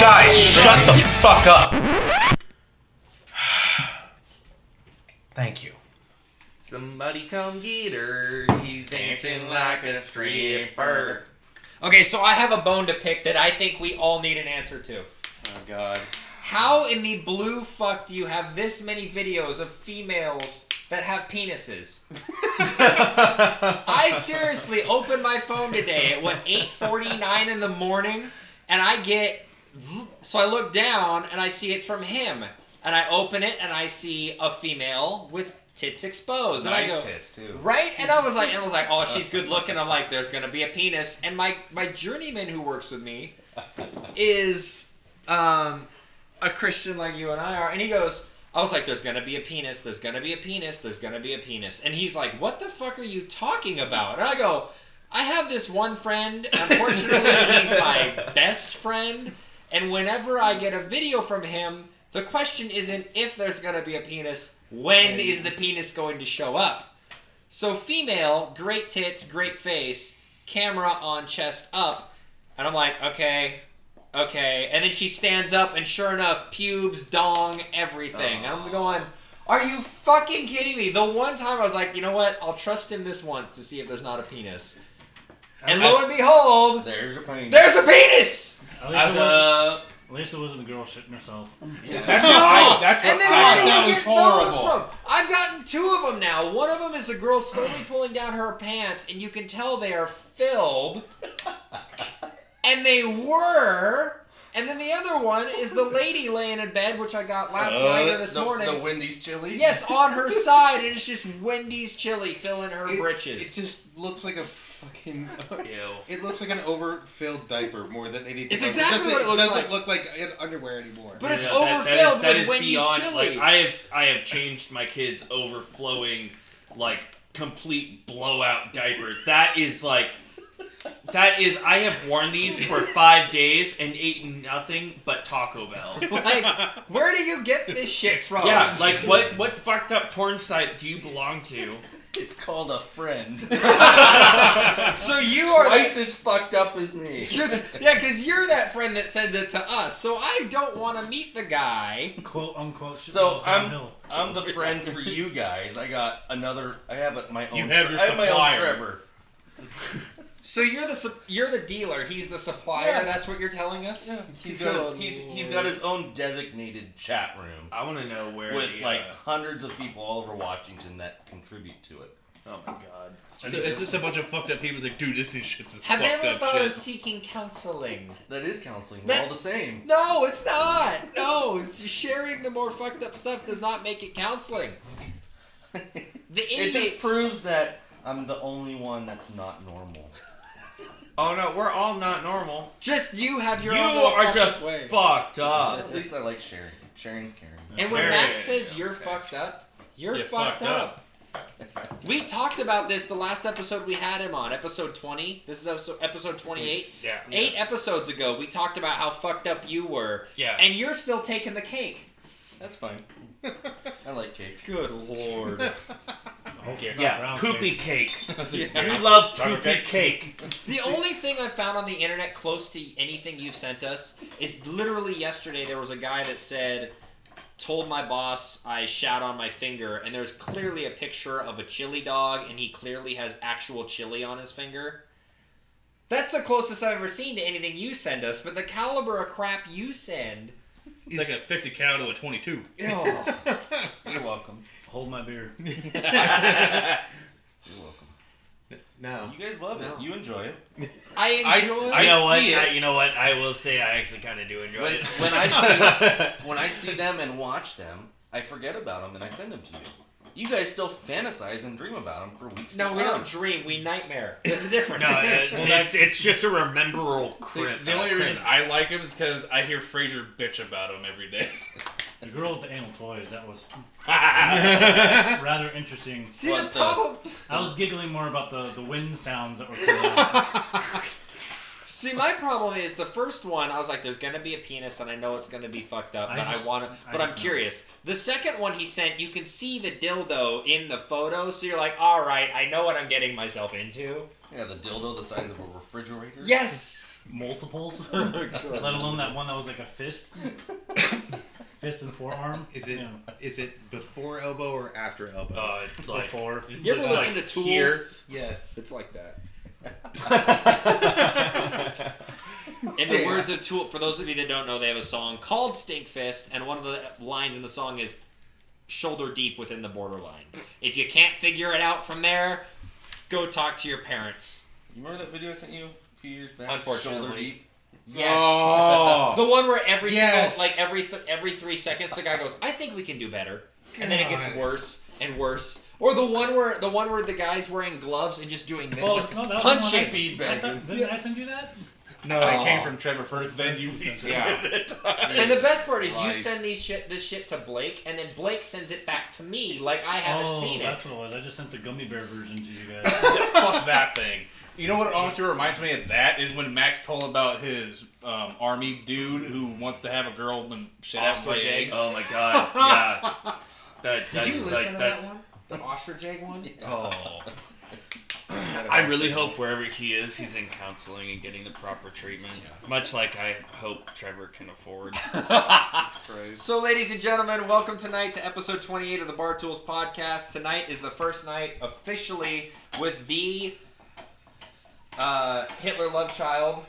Guys, shut the fuck up. Thank you. Somebody come get her. She's dancing like a stripper. Okay, so I have a bone to pick that I think we all need an answer to. Oh God. How in the blue fuck do you have this many videos of females that have penises? I seriously opened my phone today at what 8:49 in the morning, and I get so I look down and I see it's from him, and I open it and I see a female with tits exposed, and I Nice go, tits too. Right? And I was like, and I was like, oh, she's good looking. I'm like, there's gonna be a penis. And my my journeyman who works with me is um a Christian like you and I are, and he goes. I was like, "There's gonna be a penis. There's gonna be a penis. There's gonna be a penis." And he's like, "What the fuck are you talking about?" And I go, "I have this one friend. Unfortunately, he's my best friend. And whenever I get a video from him, the question isn't if there's gonna be a penis. When is the penis going to show up?" So female, great tits, great face, camera on chest up, and I'm like, okay, okay. And then she stands up, and sure enough, pubes, dong, everything. And I'm oh. going, are you fucking kidding me? The one time I was like, you know what? I'll trust him this once to see if there's not a penis. And lo and behold, There's a pain. there's a penis. At least, As it wasn't, a at least it wasn't the girl shitting herself. That's what I. That's and then I where do you was get those from? I've gotten two of them now. One of them is a girl slowly pulling down her pants, and you can tell they are filled. and they were. And then the other one is the lady laying in bed, which I got last night or this Uh, the, morning. The Wendy's chili. yes, on her side, and it's just Wendy's chili filling her It, britches. it just looks like a fucking. ew. It looks like an overfilled diaper more than anything. It's else. exactly doesn't, what it looks doesn't like. look like an underwear anymore. but it's Yeah, that- overfilled that is, that with is Wendy's beyond, chili. Like I have, I have changed my kids' overflowing, like complete blowout diaper. That is like, that is. I have worn these for five days and eaten nothing but Taco Bell. like, where do you get this shit from? Yeah, like what? What fucked up porn site do you belong to? It's called a friend. So you are Twice as fucked up as me. Cause, yeah, because you're that friend that sends it to us. So I don't want to meet the guy. Quote unquote. So I'm. I'm the friend for you guys. I got another. I have a, my own. You have Tre- your I have my own supplier. Trevor. So you're the sup- you're the dealer. He's the supplier. Yeah. That's what you're telling us. He's got his, he's he's got his own designated chat room I want to know where with the, like uh, hundreds of people all over Washington that contribute to it. oh my god. It's, it's just a bunch of fucked up people. It's like, dude, this is shit. Have you fucked ever up thought shit. of seeking counseling? That is counseling. We're That- all the same. No, it's not. No, it's just sharing the more fucked up stuff does not make it counseling. The It just proves that I'm the only one that's not normal. Oh no, we're all not normal. just you have your you own little are fucked just way. fucked up. At least I like sharing. Sharing's caring. And when Very- Max says you're fucked up, you're You're fucked, fucked up. We talked about this the last episode we had him on, episode 20. This is episode, episode 28. Yeah. Eight episodes ago, we talked about how fucked up you were, Yeah. and you're still taking the cake. That's fine. I like cake. Good lord. Hopefully Yeah, round poopy cake. cake. Yeah. You love Chocolate poopy cake. cake. The only thing I found on the internet close to anything you've sent us is literally yesterday there was a guy that said, told my boss I shat on my finger, and there's clearly a picture of a chili dog, and he clearly has actual chili on his finger. That's the closest I've ever seen to anything you send us, but the caliber of crap you send. It's like a 50 cal to a 22. Oh, You're welcome. Hold my beer. You're welcome. No. You guys love No. it. You enjoy it. I enjoy I s- it. I you know what? it. I, you know what? I will say I actually kind of do enjoy When, it. when I see when I see them and watch them, I forget about them and I send them to you. You guys still fantasize and dream about them for weeks. no, at we a don't dream. We nightmare. There's a difference. no, it- it's, it's just a rememberable The, crimp. the only uh, reason cringe. I like him is because I hear Fraser bitch about him every day. The girl with the anal toys, that was rather interesting. See What the the- problem. I was giggling more about the, the wind sounds that were coming out. See, my problem is the first one. I was like, "There's gonna be a penis, and I know it's gonna be fucked up, I but I, just- want to." I But I'm just know. curious. The second one he sent, you can see the dildo in the photo, so you're like, "All right, I know what I'm getting myself into." Yeah, the dildo the size of a refrigerator. Yes. multiples, oh let alone that one that was like a fist, fist and forearm. Is it is Yeah. it before elbow or after elbow? Uh, it's like, before? You ever it's listen like to Tool? Here. yes. It's like that. In the Damn. words of Tool, for those of you that don't know, they have a song called Stinkfist, and one of the lines in the song is shoulder deep within the borderline. If you can't figure it out from there, go talk to your parents. You remember that video I sent you a few years back? Unfortunately. Shoulder deep. Yes. Oh. The one where every Yes. single, like every th- every three seconds, the guy goes, "I think we can do better," and then it gets worse and worse. Or the one where the one where the guy's wearing gloves and just doing this. Oh no, that the Punching. I- Speed I thought- banging. Didn't I send you that? No, Oh. it came oh. from Trevor first. Then you Yeah. it. And the best part is you send these shit this shit to Blake, and then Blake sends it back to me like I haven't oh, seen it. that's what it was. I just sent the gummy bear version to you guys. Fuck that thing. You know what honestly reminds me of that is when Max told about his um, army dude who wants to have a girl and shit out Ostrich my eggs. eggs. Oh my god, yeah. That, Did that, you listen like, to that's, that one? The ostrich egg one? Oh. I really hope wherever he is, he's in counseling and getting the proper treatment. Much like I hope Trevor can afford. So, ladies and gentlemen, welcome tonight to episode 28 of the Bar Tools podcast. Tonight is the first night officially with the uh, Hitler Love Child,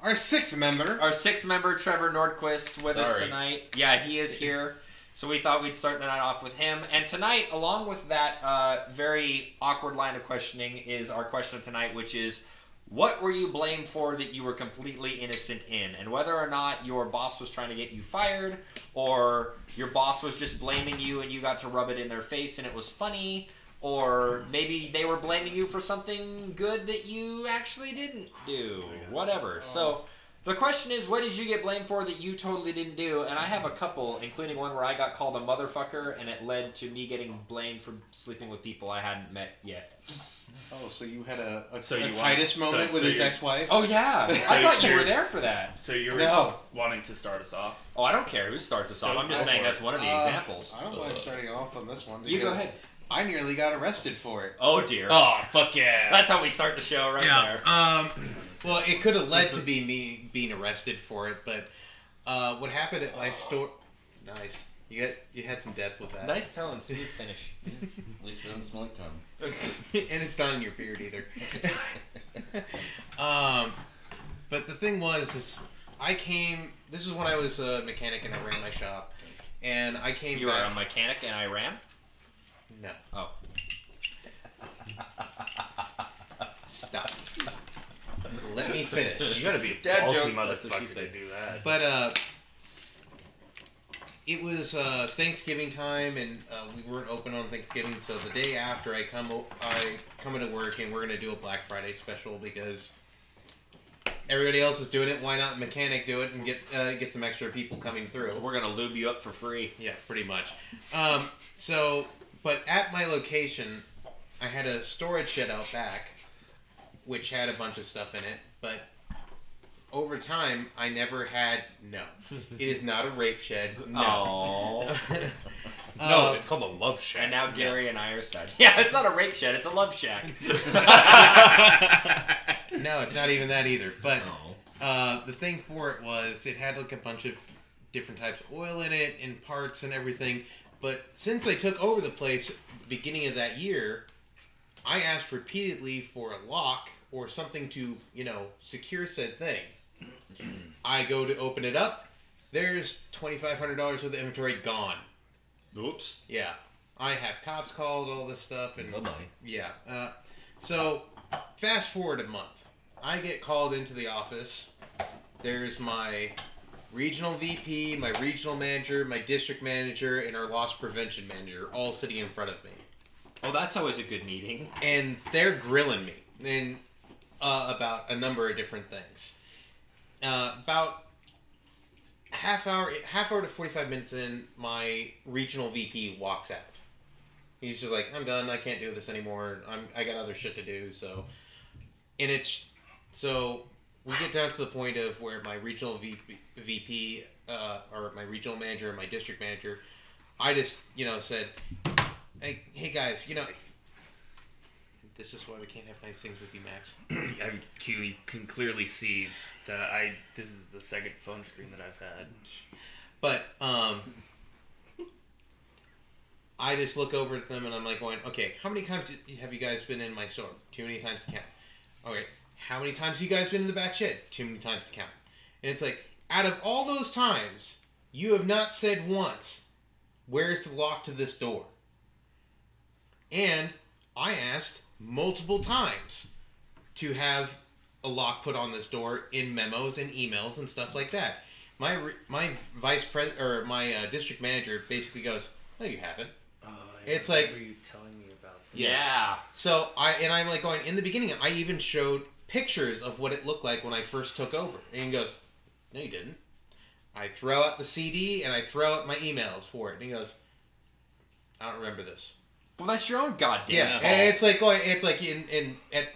Our sixth member. our sixth member, Trevor Nordquist, with us tonight. Yeah, he is here. So we thought we'd start the night off with him. And tonight, along with that uh, very awkward line of questioning, is our question of tonight, which is, what were you blamed for that you were completely innocent in? And whether or not your boss was trying to get you fired, or your boss was just blaming you and you got to rub it in their face and it was funny, or maybe they were blaming you for something good that you actually didn't do. Whatever. So the question is, what did you get blamed for that you totally didn't do? And I have a couple, including one where I got called a motherfucker and it led to me getting blamed for sleeping with people I hadn't met yet. Oh, so you had a, a, So a you Titus so- moment so with his you- ex-wife? Oh yeah, I thought you were there for that. So you were No. wanting to start us off? Oh, I don't care who starts us off. I'm just saying that's one of the Uh, examples. I don't mind starting off on this one. You go because ahead. I nearly got arrested for it. Oh dear. Oh fuck yeah! That's how we start the show right there. Um, well, it could have led to be me being arrested for it, but uh, what happened at my store? Nice. You got you had some depth with that. Nice tone, smooth finish. At least it doesn't smell like cum. and it's not in your beard either. um, but the thing was, is I came. This is when I was a mechanic and I ran my shop, and I came You were back. a mechanic and I ran. No. Oh. Stop. Let me finish. You gotta be a Dad ballsy joke, that's what she motherfucker to said. do that. But uh, it was uh, Thanksgiving time, and uh, we weren't open on Thanksgiving. So the day after, I come o- I come into work, and we're gonna do a Black Friday special because everybody else is doing it. Why not mechanic do it and get uh, get some extra people coming through? We're gonna lube you up for free. Yeah, pretty much. Um, so, but at my location, I had a storage shed out back, which had a bunch of stuff in it. But over time, I never had. No, it is not a rape shed. No. No, Uh, it's called a love shack. And now Gary and I are sad. Yeah, it's not a rape shed, it's a love shack. no, it's not even that either. But Oh. uh, the thing for it was it had like a bunch of different types of oil in it and parts and everything. But since I took over the place beginning of that year, I asked repeatedly for a lock or something to, you know, secure said thing. I go to open it up. There's twenty five hundred dollars worth of inventory gone. Oops. Yeah, I have cops called, all this stuff, and Bye-bye. yeah. Uh, so, fast forward a month. I get called into the office. There's my regional VP, my regional manager, my district manager, and our loss prevention manager all sitting in front of me. Oh, that's always a good meeting. And they're grilling me and uh, about a number of different things. Uh, about half hour, half hour to forty five minutes in, my regional VP walks out. He's just like, "I'm done. I can't do this anymore. I'm I got other shit to do." So, and it's so we get down to the point of where my regional VP, VP uh, or my regional manager and my district manager, I just you know said, hey hey guys, you know. This is why we can't have nice things with you, Max. I you can clearly see that I this is the second phone screen that I've had. But um, I just look over at them and I'm like going, okay, how many times have you guys been in my store? Too many times to count. Okay, how many times have you guys been in the back shed? Too many times to count. And it's like, out of all those times, you have not said once, where's the lock to this door? And I asked multiple times to have a lock put on this door in memos and emails and stuff like that. My my vice president or my uh, district manager basically goes, "No, you haven't." It's like- Were you telling me about? Yeah. So I and I'm like going in the beginning. I even showed pictures of what it looked like when I first took over, and he goes, "No, you didn't." I throw out the CD and I throw out my emails for it, and he goes, "I don't remember this." Well, that's your own goddamn Yeah, fault. and it's like going, it's like in in at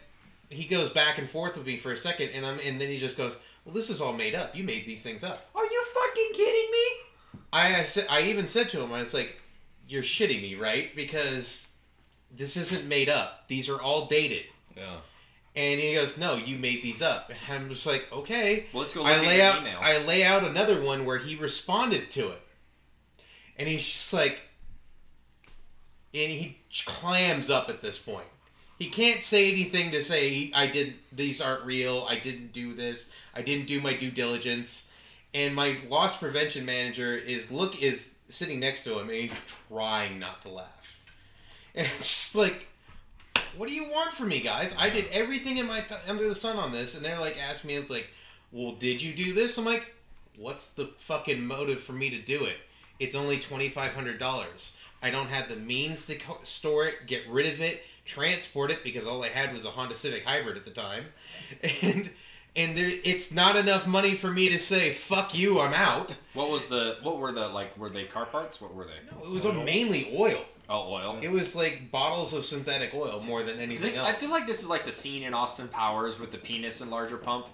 he goes back and forth with me for a second, and I'm and then he just goes, "Well, this is all made up. You made these things up." Are you fucking kidding me? I I, said, I even said to him, I was like, "You're shitting me, right? Because this isn't made up. These are all dated." Yeah. And he goes, "No, you made these up." And I'm just like, "Okay." Well, let's go I lay out email. I lay out another one where he responded to it, and he's just like, and he clams up at this point. He can't say anything to say I didn't. These aren't real. I didn't do this. I didn't do my due diligence. And my loss prevention manager is look is sitting next to him, and he's trying not to laugh. And it's just like, what do you want from me, guys? I did everything in my under the sun on this, and they're like, ask me, it's like, well, did you do this? I'm like, what's the fucking motive for me to do it? It's only twenty five hundred dollars. I don't have the means to co- store it, get rid of it, transport it because all I had was a Honda Civic Hybrid at the time, and and there it's not enough money for me to say fuck you, I'm out. What was the? What were the like? Were they car parts? What were they? No, it was mainly oil. Oh, oil. It was like bottles of synthetic oil more than anything This, else. I feel like this is like the scene in Austin Powers with the penis and larger pump.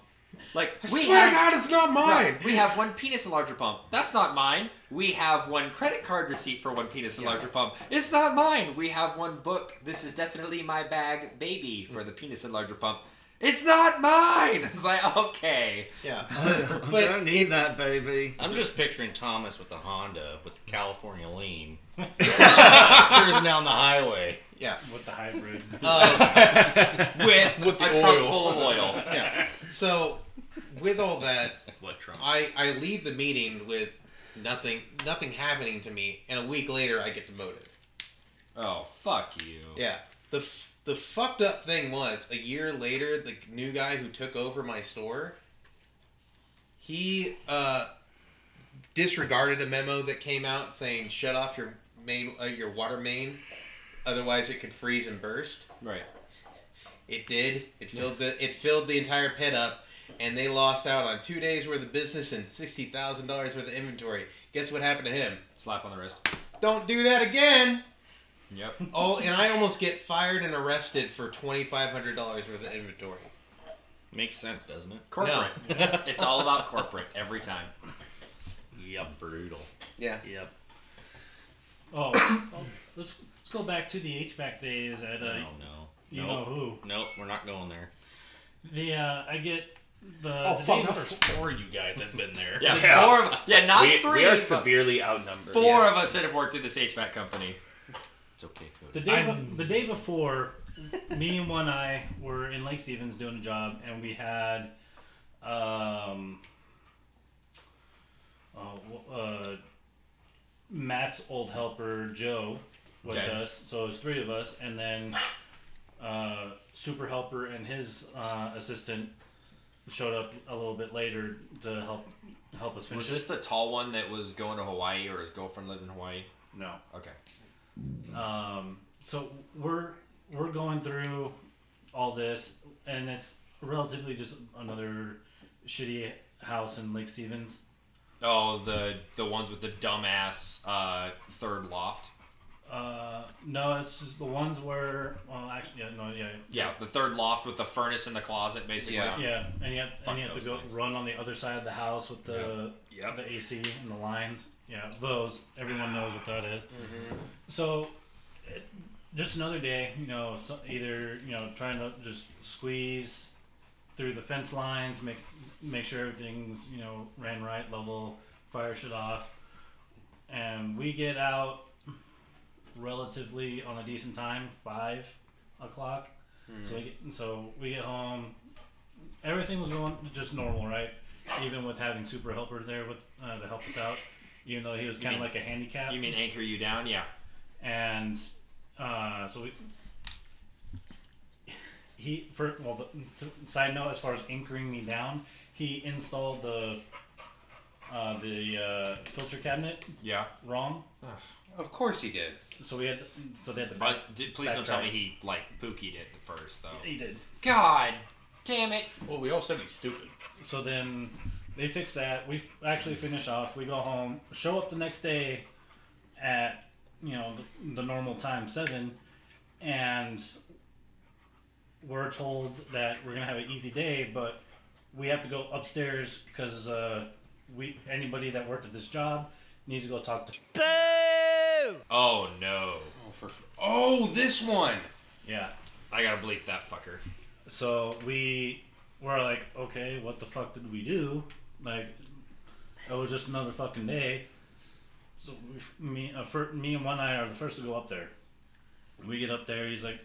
Like I we swear have, to God, it's not mine. No, we have one penis and larger pump. That's not mine. We have one credit card receipt for one penis and Yeah. larger pump. It's not mine. We have one book. This is definitely my bag, baby, for the penis and larger pump. It's not mine. It's like okay. Yeah, I'm But gonna need that, baby. I'm just picturing Thomas with the Honda with the California lean, cruising down the highway. yeah. with the hybrid. Uh, With, With the a trunk oil. full of oil. yeah. So, with all that, What Trump? I I leave the meeting with nothing nothing happening to me, and a week later I get demoted. Oh fuck you. Yeah. The f- the fucked up thing was a year later, the new guy who took over my store, he uh, disregarded a memo that came out saying shut off your main uh, your water main, otherwise it could freeze and burst. Right. It did. It filled the it filled the entire pit up, and they lost out on two days worth of business and sixty thousand dollars worth of inventory. Guess what happened to him? Slap on the wrist. Don't do that again. Yep. Oh, and I almost get fired and arrested for twenty five hundred dollars worth of inventory. Makes sense, doesn't it? Corporate. it's all about corporate every time. Yep. Brutal. Yeah. Yep. Oh, oh, let's let's go back to the HVAC days at uh, oh no. you nope. know who. Nope, we're not going there. The uh, I get the Oh the fuck! day there's four of you guys that have been there. Yeah, Yeah. four. Of, yeah, not we, three. we are but severely outnumbered. four Yes. of us that have worked in this HVAC company. It's okay, Cody. The day, be- the day before, me and one eye were in Lake Stevens doing a job, and we had, um, oh, uh, Matt's old helper Joe with Okay. us. So it was three of us, and then uh, super helper and his uh, assistant showed up a little bit later to help help us finish. Was it. this the tall one that was going to Hawaii or his girlfriend lived in Hawaii? No. Okay. Um, so we're we're going through all this, and it's relatively just another shitty house in Lake Stevens. Oh, the the ones with the dumbass uh, third loft. Uh, No, it's just the ones where. Well, actually, yeah, no, yeah, Yeah, the third loft with the furnace in the closet, basically. Yeah. yeah, and you have, Fuck and you have to those go things. run on the other side of the house with the Yep. the AC and the lines. Yeah, those. Everyone knows what that is. Mm-hmm. So, it, just another day, you know, so either you know trying to just squeeze through the fence lines, make make sure everything's you know ran right, level, fire shit off, and we get out relatively on a decent time, five o'clock. So we get, so we get home. Everything was going just normal, right? Even with having super helper there with uh, to help us out, even though he was kind of like a handicap. You mean anchor you down? Yeah. and uh, so we. He for well the th- side note as far as anchoring me down, he installed the uh, the uh, filter cabinet Yeah. wrong. Of course he did. So we had so they had the back. But d- please don't tell me he like pookied it first though. He did. God damn it. Well, we all said he's stupid. So then they fix that. We f- actually finish off. We go home. Show up the next day at you know the, the normal time seven, and we're told that we're gonna have an easy day, but we have to go upstairs because uh, we anybody that worked at this job needs to go talk to. Boo! Oh no. Oh, for oh, this one. Yeah. I gotta bleep that fucker. So we were like, okay, what the fuck did we do? Like, it was just another fucking day. So we, me, uh, for, me and one eye are the first to go up there. We get up there. He's like,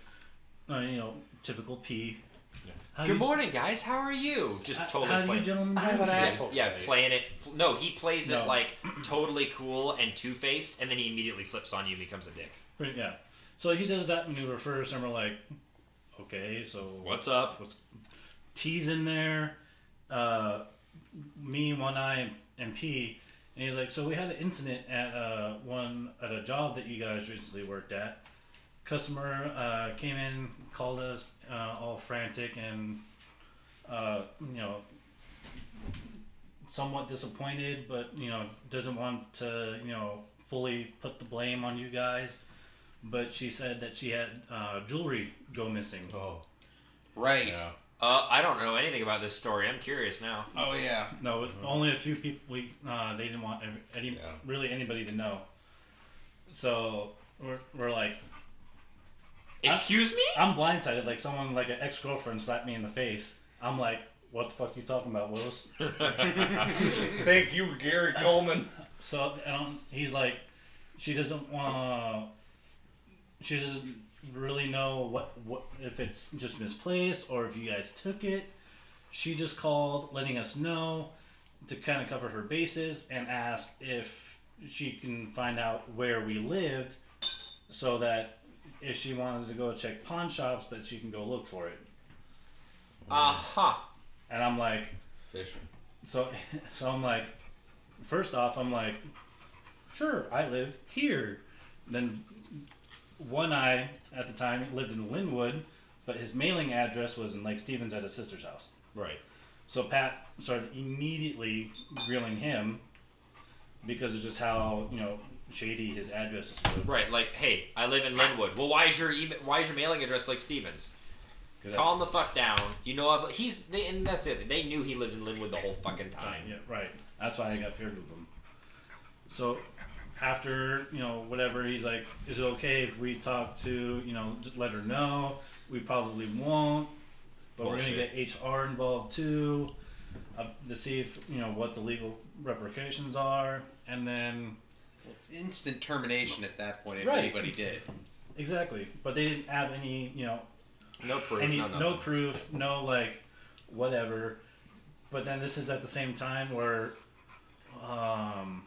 uh, you know, typical P. How do Good you- morning, guys. How are you? Just How, totally how do playing. you gentlemen I'm an today? asshole. yeah, playing it. No, he plays No. it like totally cool and two faced, and then he immediately flips on you and becomes a dick. Right, Yeah. So he does that maneuver first, and we're like, okay, so What's up? What's T's in there, uh, me, one eye, and, and P, and he's like, so we had an incident at uh, one at a job that you guys recently worked at. Customer uh, came in, called us, uh, all frantic and uh, you know somewhat disappointed, but you know doesn't want to you know fully put the blame on you guys. But she said that she had uh, jewelry go missing. Oh, right. Uh, I don't know anything about this story. I'm curious now. Oh yeah. No, it- only a few people. We uh, they didn't want ev- any Yeah. really anybody to know. So we're, we're like, Excuse me? I'm blindsided. Like someone like an ex girlfriend slapped me in the face. I'm like, what the fuck are you talking about, Willis? Thank you, Gary Coleman. So I don't. He's like, she doesn't want. To. She doesn't really know what what if it's just misplaced or if you guys took it. She just called, letting us know to kind of cover her bases and ask if she can find out where we lived, so that if she wanted to go check pawn shops, that she can go look for it. Uh huh. And I'm like, Fishing. So, so I'm like, first off, I'm like, sure, I live here. Then, one eye at the time lived in Lynnwood, but his mailing address was in Lake Stevens at his sister's house. Right. So Pat started immediately grilling him because of just how you know shady his address is. Right. Like, hey, I live in Lynnwood. Well, why is your email? Why is your mailing address like Stevens? Calm the fuck down. You know, I've, he's they, and that's it. They knew he lived in Lynnwood the whole fucking time. Yeah, right. That's why I got paired with him. So after you know whatever, he's like, "Is it okay if we talk to you know let her know?" We probably won't, but we're gonna get HR involved too, uh, to see if you know what the legal repercussions are, and then It's instant termination at that point if Right. anybody did. exactly. But they didn't have any you know No proof. any no, no nothing. proof, no like whatever. But then this is at the same time where um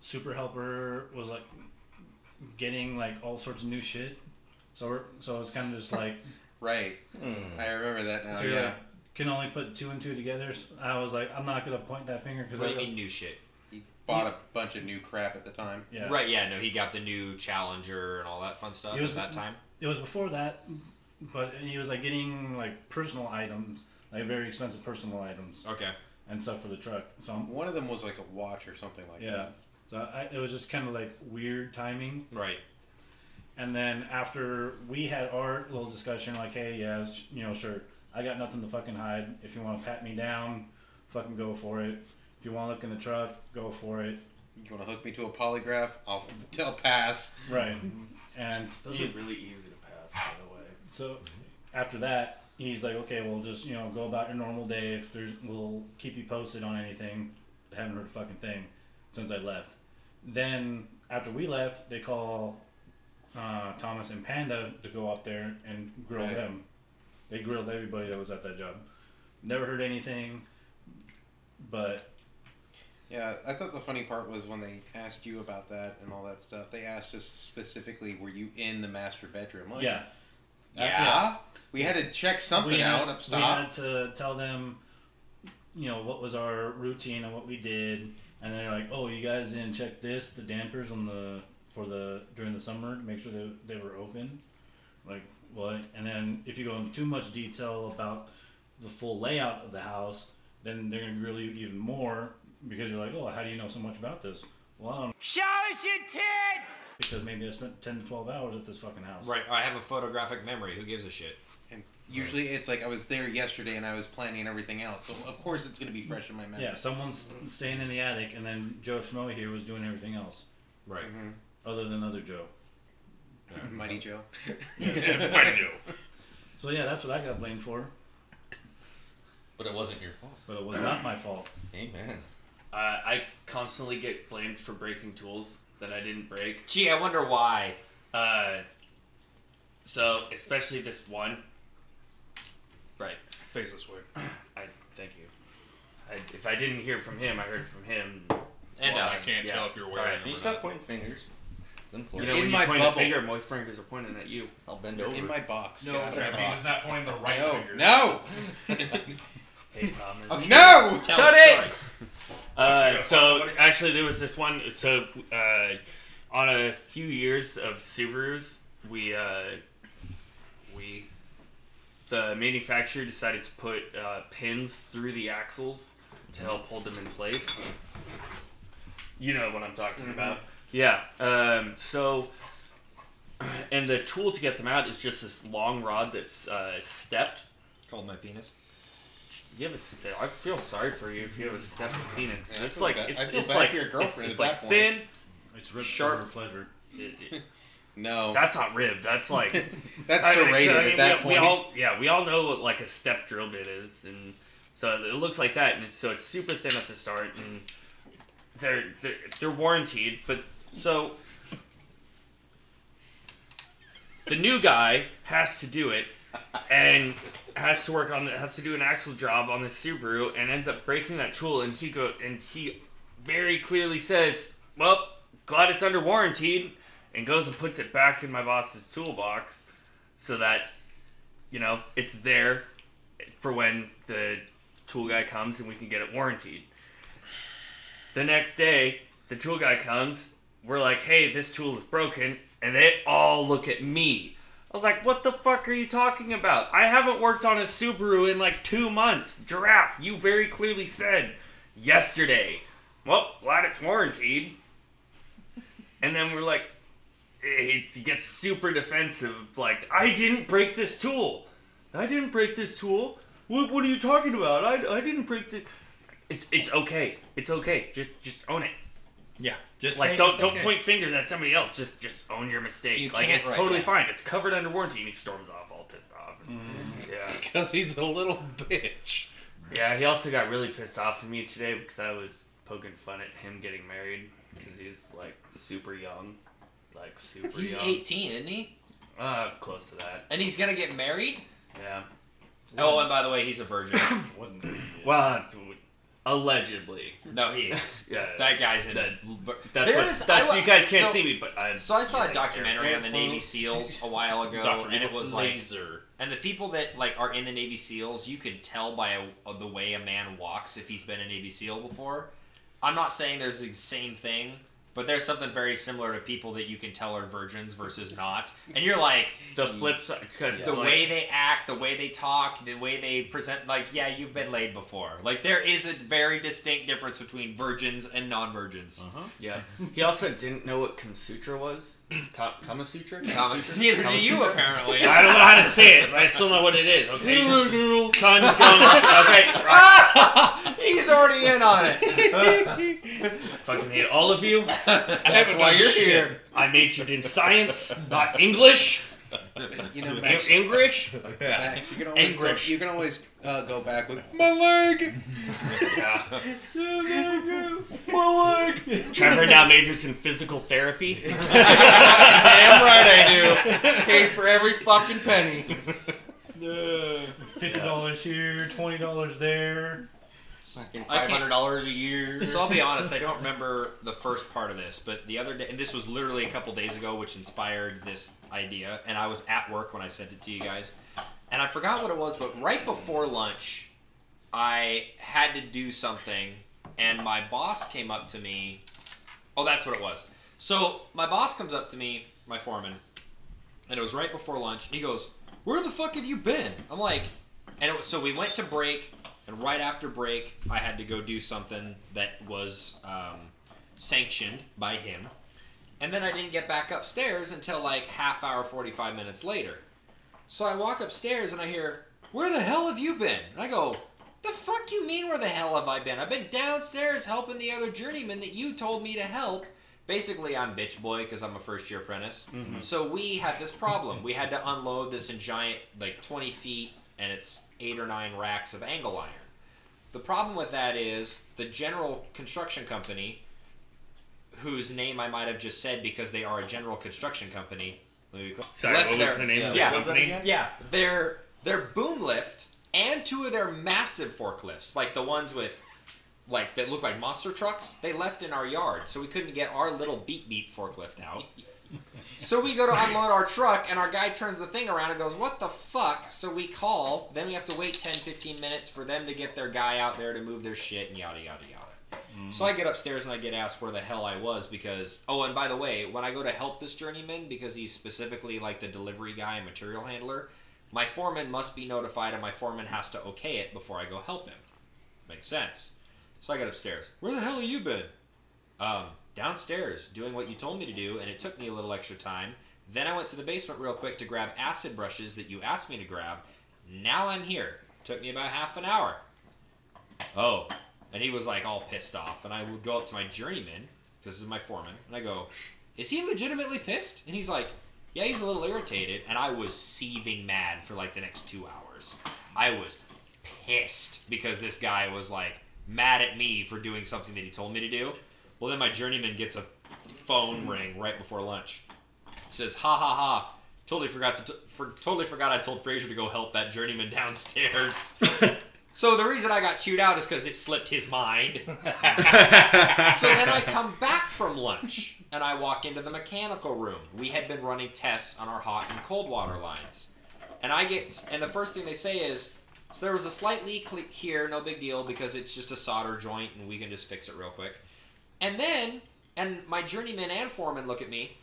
Super Helper was like getting like all sorts of new shit. So we're so it's kind of just like Right. Hmm. I remember that now. so you're yeah. like, can only put two and two together. So I was like, I'm not gonna point that finger because What do you mean new shit? He bought a bunch of new crap at the time. yeah, Right. Yeah. No, he got the new Challenger and all that fun stuff He was- at that time. It was before that, but he was like getting like personal items, like very expensive personal items Okay. and stuff for the truck. So I'm, One of them was like a watch or something like Yeah. that. So I, it was just kind of like weird timing. Right. And then after we had our little discussion, like, hey, yeah, sh- you know, sure, I got nothing to fucking hide. If you want to pat me down, fucking go for it. If you want to look in the truck, go for it. You want to hook me to a polygraph? I'll tell pass. Right. And Those are really easy to pass, by the way. So after that, he's like, okay, well, just you know, go about your normal day. If there's, we'll keep you posted on anything. I haven't heard a fucking thing since I left. Then after we left, they call uh, Thomas and Panda to go up there and grill Right. them. They grilled everybody that was at that job. Never heard anything, but Yeah, I thought the funny part was when they asked you about that and all that stuff. They asked us specifically, "Were you in the master bedroom?" Like, yeah, yeah. We had to check something had, out up We had to tell them, you know, what was our routine and what we did, and they're like, "Oh, you guys didn't check this, the dampers on the for the during the summer to make sure they they were open." Like what? And then if you go into too much detail about the full layout of the house, then they're gonna grill you even more because you're like, "Oh, how do you know so much about this?" Well, I don't Show us your tits! because maybe I spent ten to twelve hours at this fucking house. Right. I have a photographic memory. Who gives a shit? And usually it's like I was there yesterday and I was planning everything out, so of course it's gonna be fresh in my memory. Yeah, someone's staying in the attic, and then Joe Schmo here was doing everything else. Right. Mm-hmm. other than other Joe. Mighty Joe. Mighty Joe. So yeah, that's what I got blamed for, But it wasn't your fault. but it was not my fault. Amen. Uh, I constantly get blamed for breaking tools that I didn't break. Gee, I wonder why. Uh, so especially this one. Right. Face this way. I thank you. I, if I didn't hear from him, I heard from him. And Well, us. I can't Yeah. tell if you're wearing Alright. them Can you stop pointing fingers? It's You know, In when my you point bubble. a finger, my fingers are pointing at you. I'll bend over. In my box. No, Get out that means it's not pointing the right No, finger. no, Hey Thomas. Okay. no. Tell Cut it! Uh, so actually, there was this one. So uh, on a few years of Subarus, we uh, we the manufacturer decided to put uh, pins through the axles to help hold them in place. You know what I'm talking about. Yeah. Um, so, and the tool to get them out is just this long rod that's uh, stepped. Called my penis. You have a ste- I feel sorry for you if you have a stepped penis. Yeah, I it's feel like bad- it's, I feel it's bad like for your girlfriend It's, it's at like that thin. It's ripped Sharp. for pleasure. It- it- No, that's not ribbed. That's like that's I mean, serrated I mean, at that we, point. We all, yeah, we all know what like a step drill bit is, and so it looks like that, and it's, so it's super thin at the start, and they're they're, they're warranted, but so the new guy has to do it, and has to work on the, has to do an axle job on the Subaru, and ends up breaking that tool, and he go and he very clearly says, "Well, glad it's under warranty," and goes and puts it back in my boss's toolbox, so that you know it's there for when the tool guy comes and we can get it warranted. The next day, the tool guy comes. We're like, "Hey, this tool is broken," and they all look at me. I was like, "What the fuck are you talking about? I haven't worked on a Subaru in like two months." Giraffe, you very clearly said yesterday. Well, glad it's warranted. And then we're like, it gets super defensive. Like, I didn't break this tool. I didn't break this tool. What, what are you talking about? I, I didn't break the. It's it's okay. It's okay. Just just own it. Yeah. Just Like don't don't okay. point fingers at somebody else. Just just own your mistake. You like it's right, totally yeah. fine. It's covered under warranty. And he storms off all pissed off. Yeah. Because he's a little bitch. Yeah. He also got really pissed off at me today because I was poking fun at him getting married because he's like super young. Like super He's young. 18, isn't he? Uh, close to that. And he's gonna get married. Yeah. Oh, and by the way, he's a virgin. Well, allegedly. no, he is. Yeah. That guy's in. That- That's That's There's- what, that's I wa- you guys can't so- see me, but I'm. So I saw a documentary on the Navy SEAls a while ago, and it was like, Laser. and the people that like are in the Navy SEAls, you can tell by a, of the way a man walks if he's been a Navy SEAL before. I'm not saying there's the same thing, but there's something very similar to people that you can tell are virgins versus not, and you're like The flip side. 'cause, the like, way they act, the way they talk, the way they present. Like, yeah, you've been laid before. Like, there is a very distinct difference between virgins and non-virgins. Uh-huh. Yeah. He also didn't know what Kamsutra was. Ka- Kama Sutra? Thomas, neither do you apparently. I don't know how to say it, but I still know what it is. Okay. Conjunction. Okay. Right. He's already in on it. I Fucking hate all of you. That's why you're here. I majored in science, not English. You know, You're Max, English. Max, you can always go, English. you can always uh, go back with my leg. Yeah. Trevor now majors in physical therapy. Damn right I do. Paid for every fucking penny. Fifty dollars here, twenty dollars there. Fucking five hundred dollars a year. So I'll be honest, I don't remember the first part of this, but the other day, and this was literally a couple days ago, which inspired this idea. And I was at work when I sent it to you guys, and I forgot what it was, but right before lunch, I had to do something, and my boss came up to me. Oh, that's what it was. So my boss comes up to me, my foreman, and it was right before lunch. And he goes, "Where the fuck have you been?" I'm like, and it was, so we went to break, and right after break, I had to go do something that was um, sanctioned by him, and then I didn't get back upstairs until like half hour, forty five minutes later. So I walk upstairs and I hear, "Where the hell have you been?" And I go, "The fuck do you mean? Where the hell have I been? I've been downstairs helping the other journeyman that you told me to help." Basically, I'm bitch boy because I'm a first year apprentice. So we had this problem. We had to unload this giant, like 20 feet, and it's eight or nine racks of angle iron. The problem with that is the general construction company, whose name I might have just said because they are a general construction company. let me be clear, Sorry, left what was their- the name of the yeah. company? yeah, their their boom lift and two of their massive forklifts, like the ones with like that look like monster trucks, they left in our yard, so we couldn't get our little beep beep forklift out. So we go to unload our truck and our guy turns the thing around and goes, "What the fuck?" So we call, then we have to wait 10 15 minutes for them to get their guy out there to move their shit and yada yada yada. So I get upstairs and I get asked where the hell I was because oh and by the way, when I go to help this journeyman because he's specifically like the delivery guy and material handler, my foreman must be notified and my foreman has to okay it before I go help him. Makes sense. So I get upstairs. Where the hell have you been? Um, downstairs doing what you told me to do and it took me a little extra time. Then I went to the basement real quick to grab acid brushes that you asked me to grab. Now I'm here. Took me about half an hour. Oh, and he was like all pissed off. And I would go up to my journeyman, because this is my foreman, and I go, Is he legitimately pissed? And he's like, Yeah, he's a little irritated. And I was seething mad for like the next two hours. I was pissed because this guy was like mad at me for doing something that he told me to do. Well, then my journeyman gets a phone ring right before lunch. says, Ha ha ha. Totally forgot to t- for totally forgot I told Fraser to go help that journeyman downstairs. So the reason I got chewed out is because it slipped his mind. so then I come back from lunch and I walk into the mechanical room. We had been running tests on our hot and cold water lines. And I get and the first thing they say is so there was a slight leak here, no big deal because it's just a solder joint and we can just fix it real quick. And then and my journeyman and foreman look at me.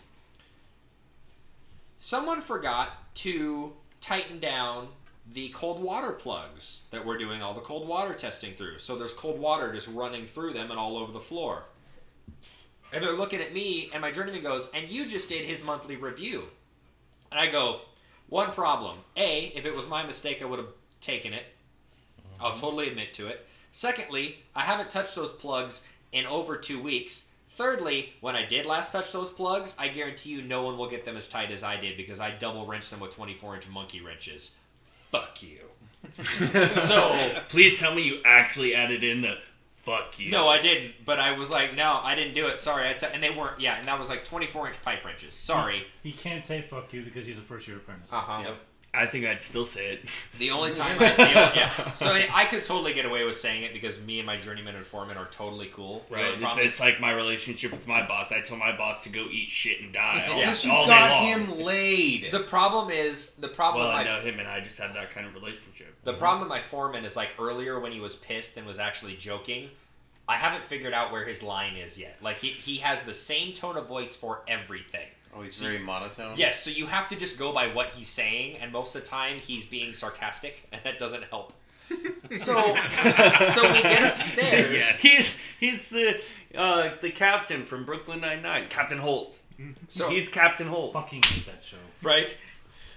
Someone forgot to tighten down the cold water plugs that we're doing all the cold water testing through. So there's cold water just running through them and all over the floor. And they're looking at me, and my journeyman goes, And you just did his monthly review. And I go, One problem. A, if it was my mistake, I would have taken it. I'll totally admit to it. Secondly, I haven't touched those plugs in over two weeks. Thirdly, when I did last touch those plugs, I guarantee you no one will get them as tight as I did because I double wrenched them with 24 inch monkey wrenches. Fuck you. so, Please tell me you actually added in the fuck you. no, I didn't. But I was like, no, I didn't do it. Sorry. I t- and they weren't, yeah, and that was like 24 inch pipe wrenches. Sorry. He can't say fuck you because he's a first year apprentice. Uh huh. Yep. I think I'd still say it. The only time I, the only- yeah. So I, I could totally get away with saying it because me and my journeyman and foreman are totally cool. Right. only It's, it's like my relationship with my boss. I tell my boss to go eat shit and die all, Because you all got day long. him laid. The problem is the problem well, with I my know him and I just have that kind of relationship. the problem with my foreman is like earlier when he was pissed and was actually joking, I haven't figured out where his line is yet. Like he he has the same tone of voice for everything. Oh, he's very monotone. Yes, so you have to just go by what he's saying, and most of the time he's being sarcastic, and that doesn't help. So, so we get upstairs. He's he's the uh, the captain from Brooklyn Nine Nine, Captain Holt. So he's Captain Holt. Fucking hate that show. right?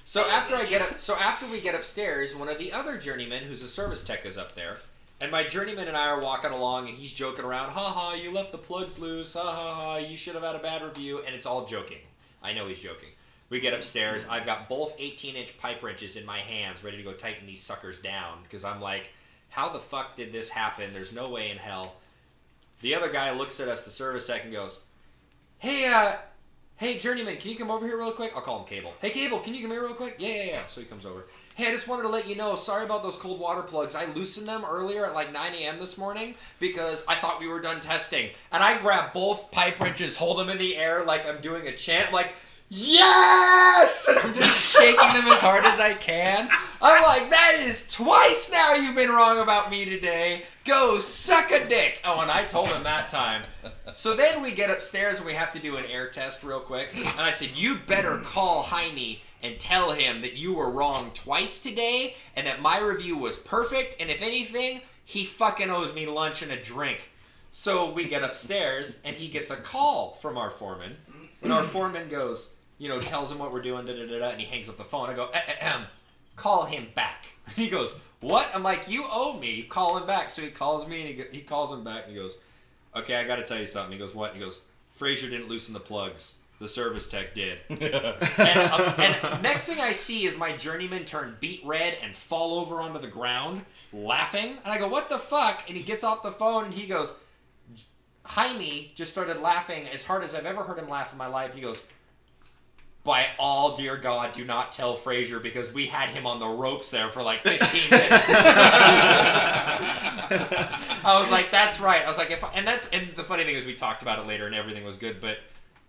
So after I get up, so after we get upstairs, one of the other journeymen, who's a service tech, is up there, and my journeyman and I are walking along, and he's joking around. Ha ha! You left the plugs loose. Ha ha ha! You should have had a bad review, and it's all joking. I know he's joking. We get upstairs. I've got both 18-inch pipe wrenches in my hands, ready to go tighten these suckers down because I'm like, how the fuck did this happen? There's no way in hell. The other guy looks at us, the service tech, and goes, "Hey, uh, hey, journeyman, can you come over here real quick?" I'll call him Cable. Hey, Cable, can you come here real quick? Yeah, yeah, yeah. So he comes over. Hey, I just wanted to let you know. Sorry about those cold water plugs. I loosened them earlier at like 9 a.m. this morning because I thought we were done testing. And I grab both pipe wrenches, hold them in the air like I'm doing a chant, like. Yes! And I'm just shaking them as hard as I can. I'm like, that is twice now you've been wrong about me today. Go suck a dick. Oh, and I told him that time. So then we get upstairs and we have to do an air test real quick. And I said, you better call Jaime and tell him that you were wrong twice today and that my review was perfect. And if anything, he fucking owes me lunch and a drink. So we get upstairs and he gets a call from our foreman. And our foreman goes, you know, tells him what we're doing, da da da da, and he hangs up the phone. I go, eh, eh, ahem, call him back. He goes, what? I'm like, you owe me. Call him back. So he calls me and he, he calls him back and he goes, okay, I got to tell you something. He goes, what? And he goes, Frazier didn't loosen the plugs. The service tech did. and, um, and next thing I see is my journeyman turn beet red and fall over onto the ground, laughing. And I go, "What the fuck?" And he gets off the phone and he goes, "Jaime just started laughing as hard as I've ever heard him laugh in my life." He goes, "By all dear God, do not tell Frazier because we had him on the ropes there for like 15 minutes." I was like, "That's right." I was like, "If I, and that's and the funny thing is we talked about it later and everything was good, but."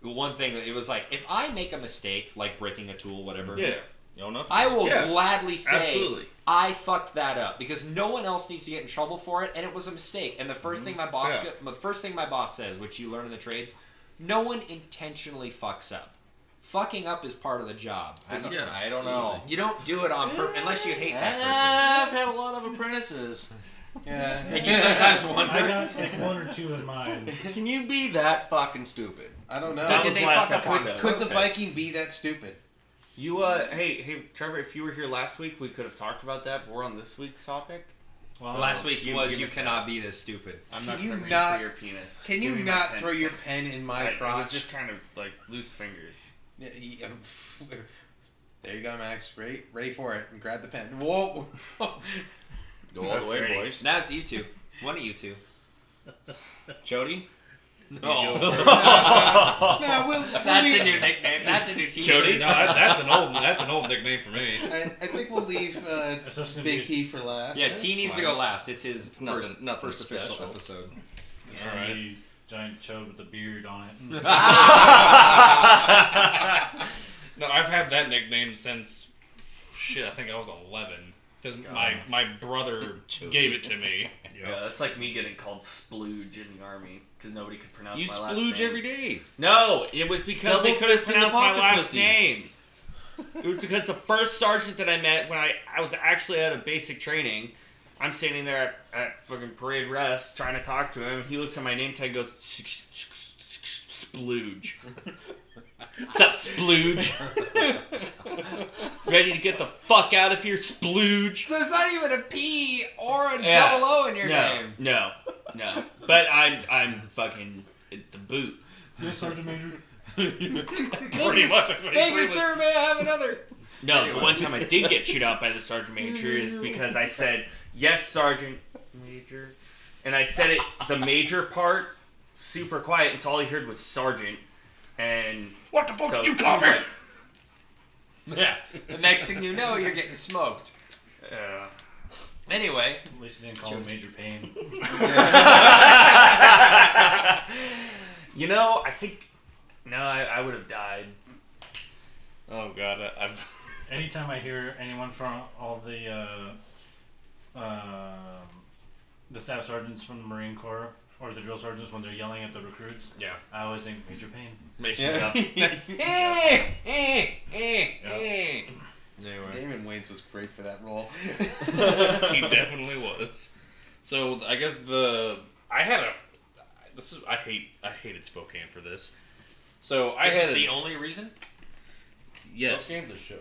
One thing that it was like, if I make a mistake, like breaking a tool, whatever, Yeah. You know, I will Yeah, gladly say absolutely. I fucked that up because no one else needs to get in trouble for it, and it was a mistake. And the 1st mm-hmm. thing my boss, Yeah. go- the first thing my boss says, which you learn in the trades, no one intentionally fucks up. Fucking up is part of the job. I don't, Yeah, I don't know. You don't do it on purpose unless you hate that person. I've had a lot of apprentices. Yeah. And you sometimes wonder. I got like one or two in mind. Can you be that fucking stupid? I don't know. But That did was they last fuck up on episode. Could the? Viking be that stupid? You uh, hey hey Trevor, if you were here last week, we could have talked about that. But we're on this week's topic. Well, Last week's Give- was you us cannot be this stupid. I'm not Can you gonna reach not- for your penis. Can you not pen. throw your pen in my I- It was just kind of like loose fingers. Yeah, yeah. There you go, Max. Ready, ready for it. And grab the pen. Whoa. Go all the way, Ready. boys. Now it's you two. One of you two. Jody? No. no, we'll, That's we'll a new nickname. That's a new t-shirt. Jody? No, that, that's an old that's an old nickname for me. I, I think we'll leave uh, It's just gonna Big be, T for last. Yeah, T needs to go last. It's his It's nothing- first, nothing first official special. episode. it's gonna giant chode with a beard on it. No, I've had that nickname since shit. I think I was 11 because my my brother gave it to me. Yeah, that's like me getting called splooge in the army because nobody could pronounce You my last splooge name. every day. No, it was because Double they couldn't fist in the pronounce my pocket last pussies. name. It was because the first sergeant that I met when I, I was actually out of basic training, I'm standing there at, at fucking parade rest trying to talk to him. He looks at my name tag and goes, Splooge. What's up, Splooge? Ready to get the fuck out of here, Splooge? There's not even a P or a Yeah. double O in your no, name. no, no. But I'm I'm fucking at the boot. Yes, Sergeant Major. Pretty much. that's Thank you, sir. May I have another? No, the one time I did get chewed out by the sergeant major is because I said, "Yes, sergeant major," and I said it the major part super quiet, and so all he heard was sergeant. And What the fuck so, did you call me? Yeah. The next thing you know, you're getting smoked. Uh, Anyway, At least you didn't call him Major Payne. you know, I think no, I, I would have died. Oh god, I, I've Anytime I hear anyone from all the uh, um the staff sergeants from the Marine Corps or the drill sergeants when they're yelling at the recruits. Yeah. I always think Major Payne. Yeah. Eh, eh, eh. Anyway. Damon Wayans was great for that role. he definitely was. So I guess the I had a this is I hate I hated Spokane for this. So I This had is a, the only reason? yes. Game's a shithole.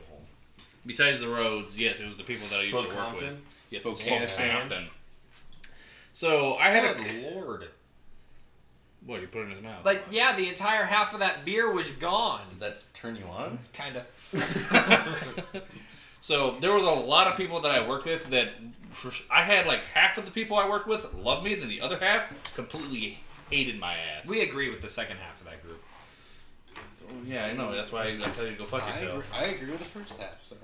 Besides the roads, yes, it was the people that I used to work with. Spoke-Compton? Yes, Spokane. Spokane. So I had Good a lord. what you put it in his mouth. Like, yeah, the entire half of that beer was gone. Did that turn you on? Kinda. So there was a lot of people that I worked with that for, I had like half of the people I worked with loved me, then the other half completely hated my ass. We agree with the second half of that group. Oh, yeah, I know. That's why I tell you to go fuck I agree, yourself. I agree with the first half. So.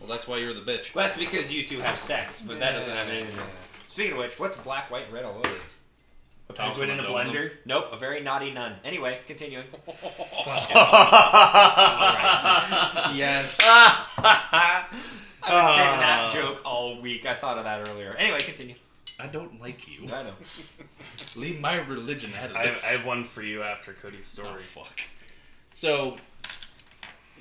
Well, that's why you're the bitch. Well, that's because you two have sex, but that doesn't have anything to do with it. Speaking of which, what's black, white, and red all over? A penguin in a blender. Nope, a very naughty nun. Anyway, continuing. Yes. I've been saying uh. that Oh. joke all week. I thought of that earlier. Anyway, continue. I don't like you. I know. Leave my religion out of I, I this. have one for you after Cody's story. Oh story. fuck. So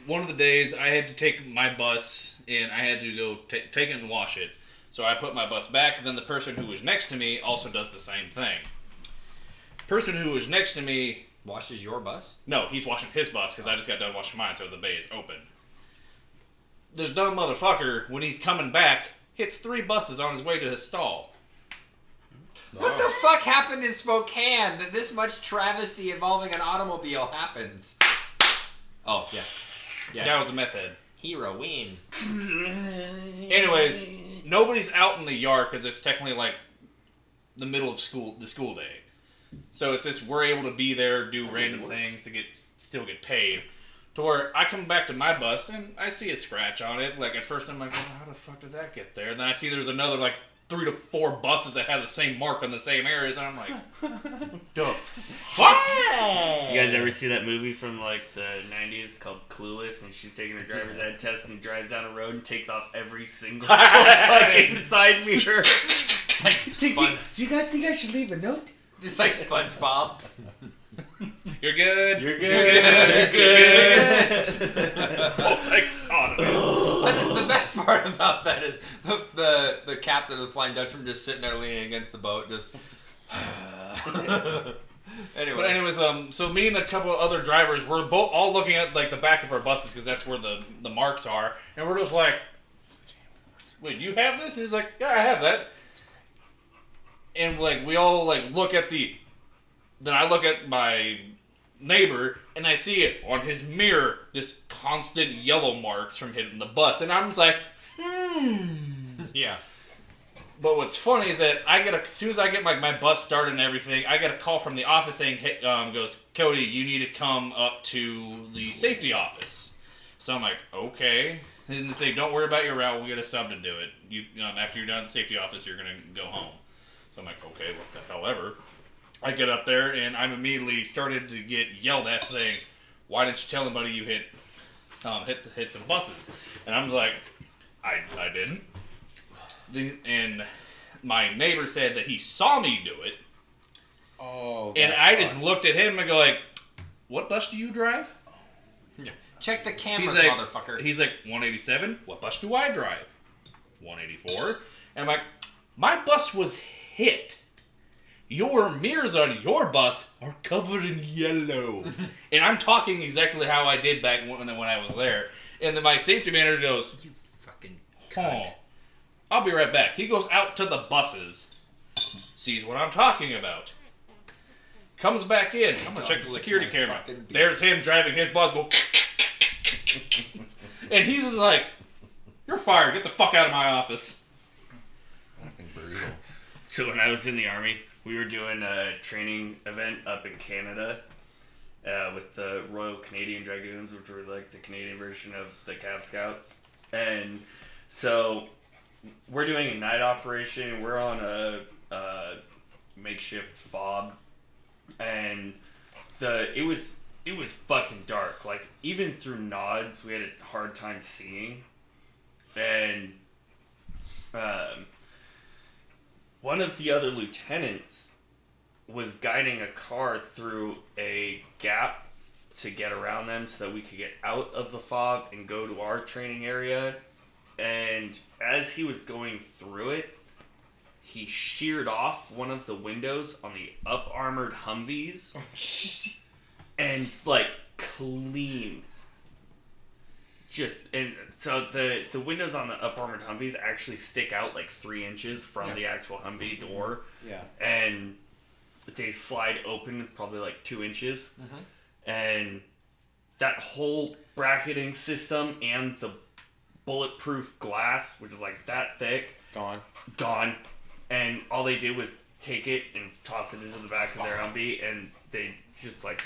one of the days I had to take my bus and I had to go ta take it and wash it. So I put my bus back. Then the person who was next to me also does the same thing. Person who was next to me, Washes your bus? no, he's washing his bus because I just got done washing mine, so the bay is open. This dumb motherfucker, when he's coming back, hits three buses on his way to his stall. What the fuck happened in Spokane that this much travesty involving an automobile happens? Oh, yeah. Yeah. That was a meth head. Heroin. Anyways, nobody's out in the yard because it's technically like the middle of school, the school day. So it's just we're able to be there, do random things to get still get paid. To where I come back to my bus and I see a scratch on it. Like at first I'm like, oh, how the fuck did that get there? And then I see there's another like three to four buses that have the same mark on the same areas, and I'm like, the fuck? You guys ever see that movie from like the '90s called Clueless, and she's taking her driver's ed test and drives down a road and takes off every single fucking side mirror. It's like Spon- Do you guys think I should leave a note? It's like SpongeBob. You're good. You're good, you're Baltic sodomy. But the best part about that is the, the the captain of the Flying Dutchman just sitting there leaning against the boat, just. anyway, But anyways, um, so me and a couple of other drivers, we're both all looking at like the back of our buses because that's where the the marks are, and we're just like, "Wait, you have this?" And he's like, "Yeah, I have that." And like we all like look at the, then I look at my neighbor and I see it on his mirror, just constant yellow marks from hitting the bus, and I'm just like, hmm. yeah. But what's funny is that I get a, as soon as I get my, my bus started and everything, I get a call from the office saying, hey, um, goes, Cody, you need to come up to the safety office. So I'm like, okay. And they say, don't worry about your route. We'll get a sub to do it. You um, after you're done at the safety office, you're gonna go home. So I'm like, okay, what the hell ever. I get up there and I'm immediately started to get yelled at, saying, why didn't you tell anybody you hit um, hit hit some buses? And I'm like, I I didn't. The, and my neighbor said that he saw me do it, Oh. and I just looked at him and go like, "What bus do you drive?" Check the cameras, He's like, motherfucker. He's like 187. What bus do I drive? 184. And I'm like, my bus was hit. Your mirrors on your bus are covered in yellow. and I'm talking exactly how I did back when, when I was there. And then my safety manager goes, you fucking Oh, cunt. I'll be right back. He goes out to the buses, sees what I'm talking about, comes back in. I'm gonna check the security camera. There's him driving his bus. Go, and he's just like, "You're fired. Get the fuck out of my office." Fucking brutal. So when I was in the army, we were doing a training event up in Canada uh, with the Royal Canadian Dragoons, which were like the Canadian version of the Cav Scouts. And so we're doing a night operation. We're on a, a makeshift fob, and the it was it was fucking dark. Like even through nods, we had a hard time seeing. And um, one of the other lieutenants was guiding a car through a gap to get around them so that we could get out of the fog and go to our training area. And as he was going through it, he sheared off one of the windows on the up armored Humvees oh, and like clean. Just and so the the windows on the up armored Humvees actually stick out like three inches from Yeah. the actual Humvee door, Yeah. and they slide open probably like two inches, mm-hmm. and that whole bracketing system and the bulletproof glass, which is like that thick, Gone. gone. And all they did was take it and toss it into the back of their Humvee, and they just like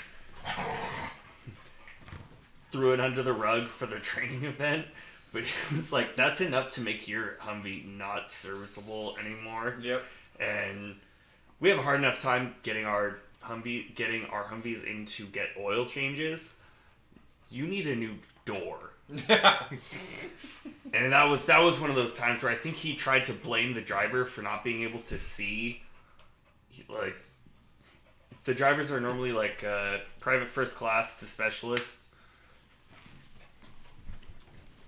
threw it under the rug for the training event. But it was like that's enough to make your Humvee not serviceable anymore. Yep. And we have a hard enough time getting our Humvee getting our Humvees in to get oil changes. You need a new door. And that was that was one of those times where I think he tried to blame the driver for not being able to see. Like, the drivers are normally like uh, private first class to specialist.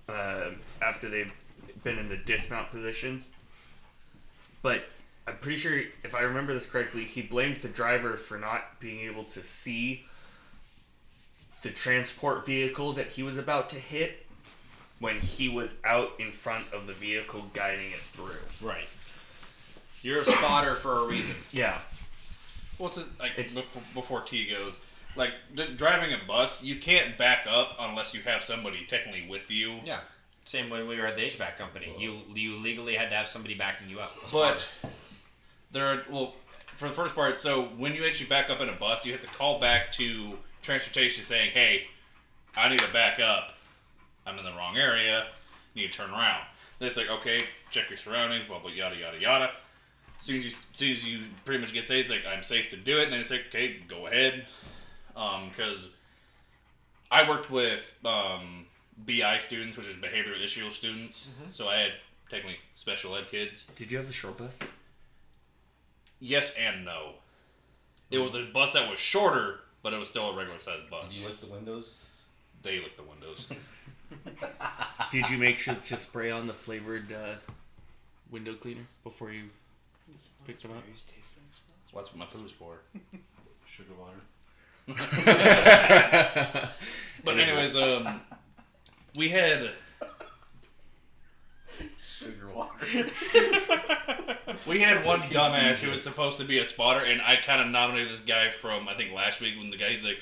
Uh, after they've been in the dismount positions, but I'm pretty sure if I remember this correctly, he blamed the driver for not being able to see the transport vehicle that he was about to hit when he was out in front of the vehicle guiding it through. Right. You're a spotter for a reason. Yeah. What's it like It's- before, before T goes? Like d- driving a bus, you can't back up unless you have somebody technically with you. Yeah. Same way we were at the HVAC company. You you legally had to have somebody backing you up. But there are well for the first part, so when you actually back up in a bus, you have to call back to transportation saying, Hey, I need to back up. I'm in the wrong area, need to turn around. Then it's like, okay, check your surroundings, blah blah yada yada yada. As soon as you as soon as you pretty much get safe, it's like I'm safe to do it, and then it's like, okay, go ahead. Um, because I worked with um, BI students, which is behavioral issue students. So I had technically special ed kids. Did you have the short bus? Yes and no. It was a bus that was shorter, but it was still a regular sized Did bus. you lick the windows? They licked the windows. Did you make sure to spray on the flavored uh, window cleaner before you picked them up? So that's what my poo's for. Sugar water. But anyways, um, we had Sugar water. we had one dumbass who was supposed to be a spotter, and I kind of nominated this guy from I think last week when the guy's like,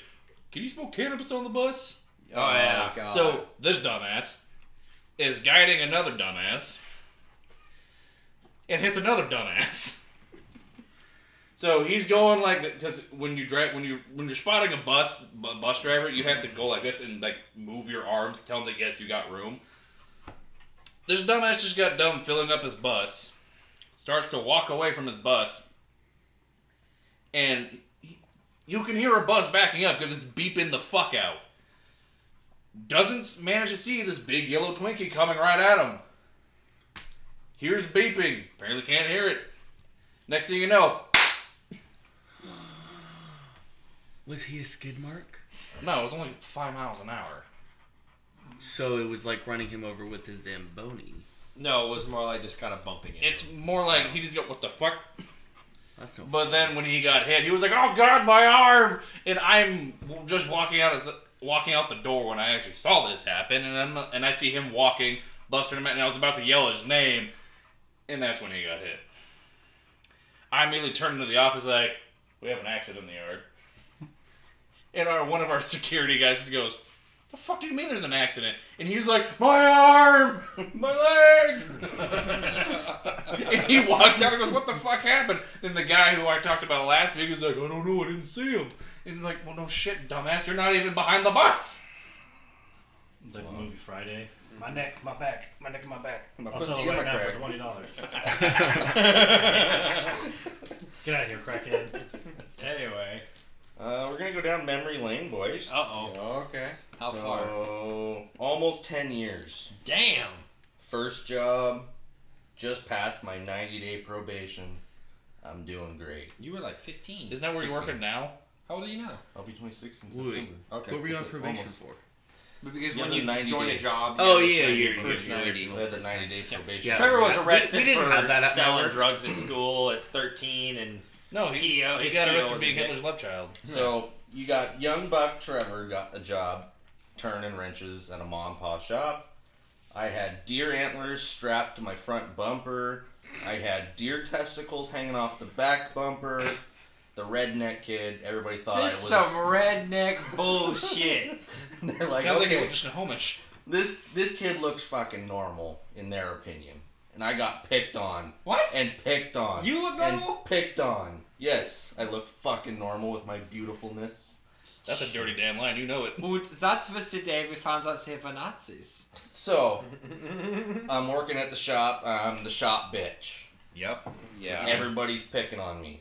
"Can you smoke cannabis on the bus?" Oh, yeah. God. So this dumbass is guiding another dumbass and hits another dumbass. So he's going like because when you drive when you when you're spotting a bus bus driver, you have to go like this and like move your arms, tell him that yes you got room. This dumbass just got done filling up his bus, starts to walk away from his bus, and he- you can hear a bus backing up because it's beeping the fuck out doesn't manage to see this big yellow Twinkie coming right at him. Hears beeping. Apparently can't hear it. Next thing you know, Was he a skid mark? no, it was only five miles an hour. So it was like running him over with his Zamboni. No, it was more like just kind of bumping it. It's more like he just got what the fuck. That's no. But then when he got hit, he was like, "Oh God, my arm!" And I'm just walking out as walking out the door when I actually saw this happen, and I'm, and I see him walking, busting him, out, and I was about to yell his name, and that's when he got hit. I immediately turned into the office like, "We have an accident in the yard," and our one of our security guys just goes. What the fuck do you mean there's an accident? And he's like, my arm, my leg. and he walks out and goes, "What the fuck happened?" Then the guy who I talked about last week was like, "I don't know, I didn't see him." And like, well, no shit, dumbass, you're not even behind the bus. It's like the movie Friday. My neck, my back, my neck, and my back. My I'll pussy sell it right my now for twenty dollars. Get out of here, crackhead. Anyway. Uh, we're gonna go down memory lane, boys. Uh oh. Okay. How so, far? Almost ten years. Damn. First job, just passed my 90 day probation. I'm doing great. You were like 15. Isn't that where you're working now? How old are you now? I'll be 26 in Wait. September. Okay. What were you on probation almost- for? But because You when you the 90 join day. a job. Oh, you yeah, have your your first 90. I had the 90 day probation. Yeah. Trevor was arrested we didn't for that selling drugs at school at 13 and No, he, PO, he his got PO arrested for was being a. Hitler's love child. So you got young buck Trevor got a job turning wrenches at a mom and pop shop. I had deer antlers strapped to my front bumper. I had deer testicles hanging off the back bumper. The redneck kid, everybody thought this I some was. redneck bullshit. They're like, Sounds like okay, you were just a homish. this this kid looks fucking normal in their opinion, and I got picked on What? and picked on. You look and normal? picked on. Yes, I look fucking normal with my beautifulness. That's a dirty damn line. You know it. Und that's was day we found out they were Nazis. So, I'm working at the shop. I'm the shop bitch. Yep. Yeah. Everybody's picking on me.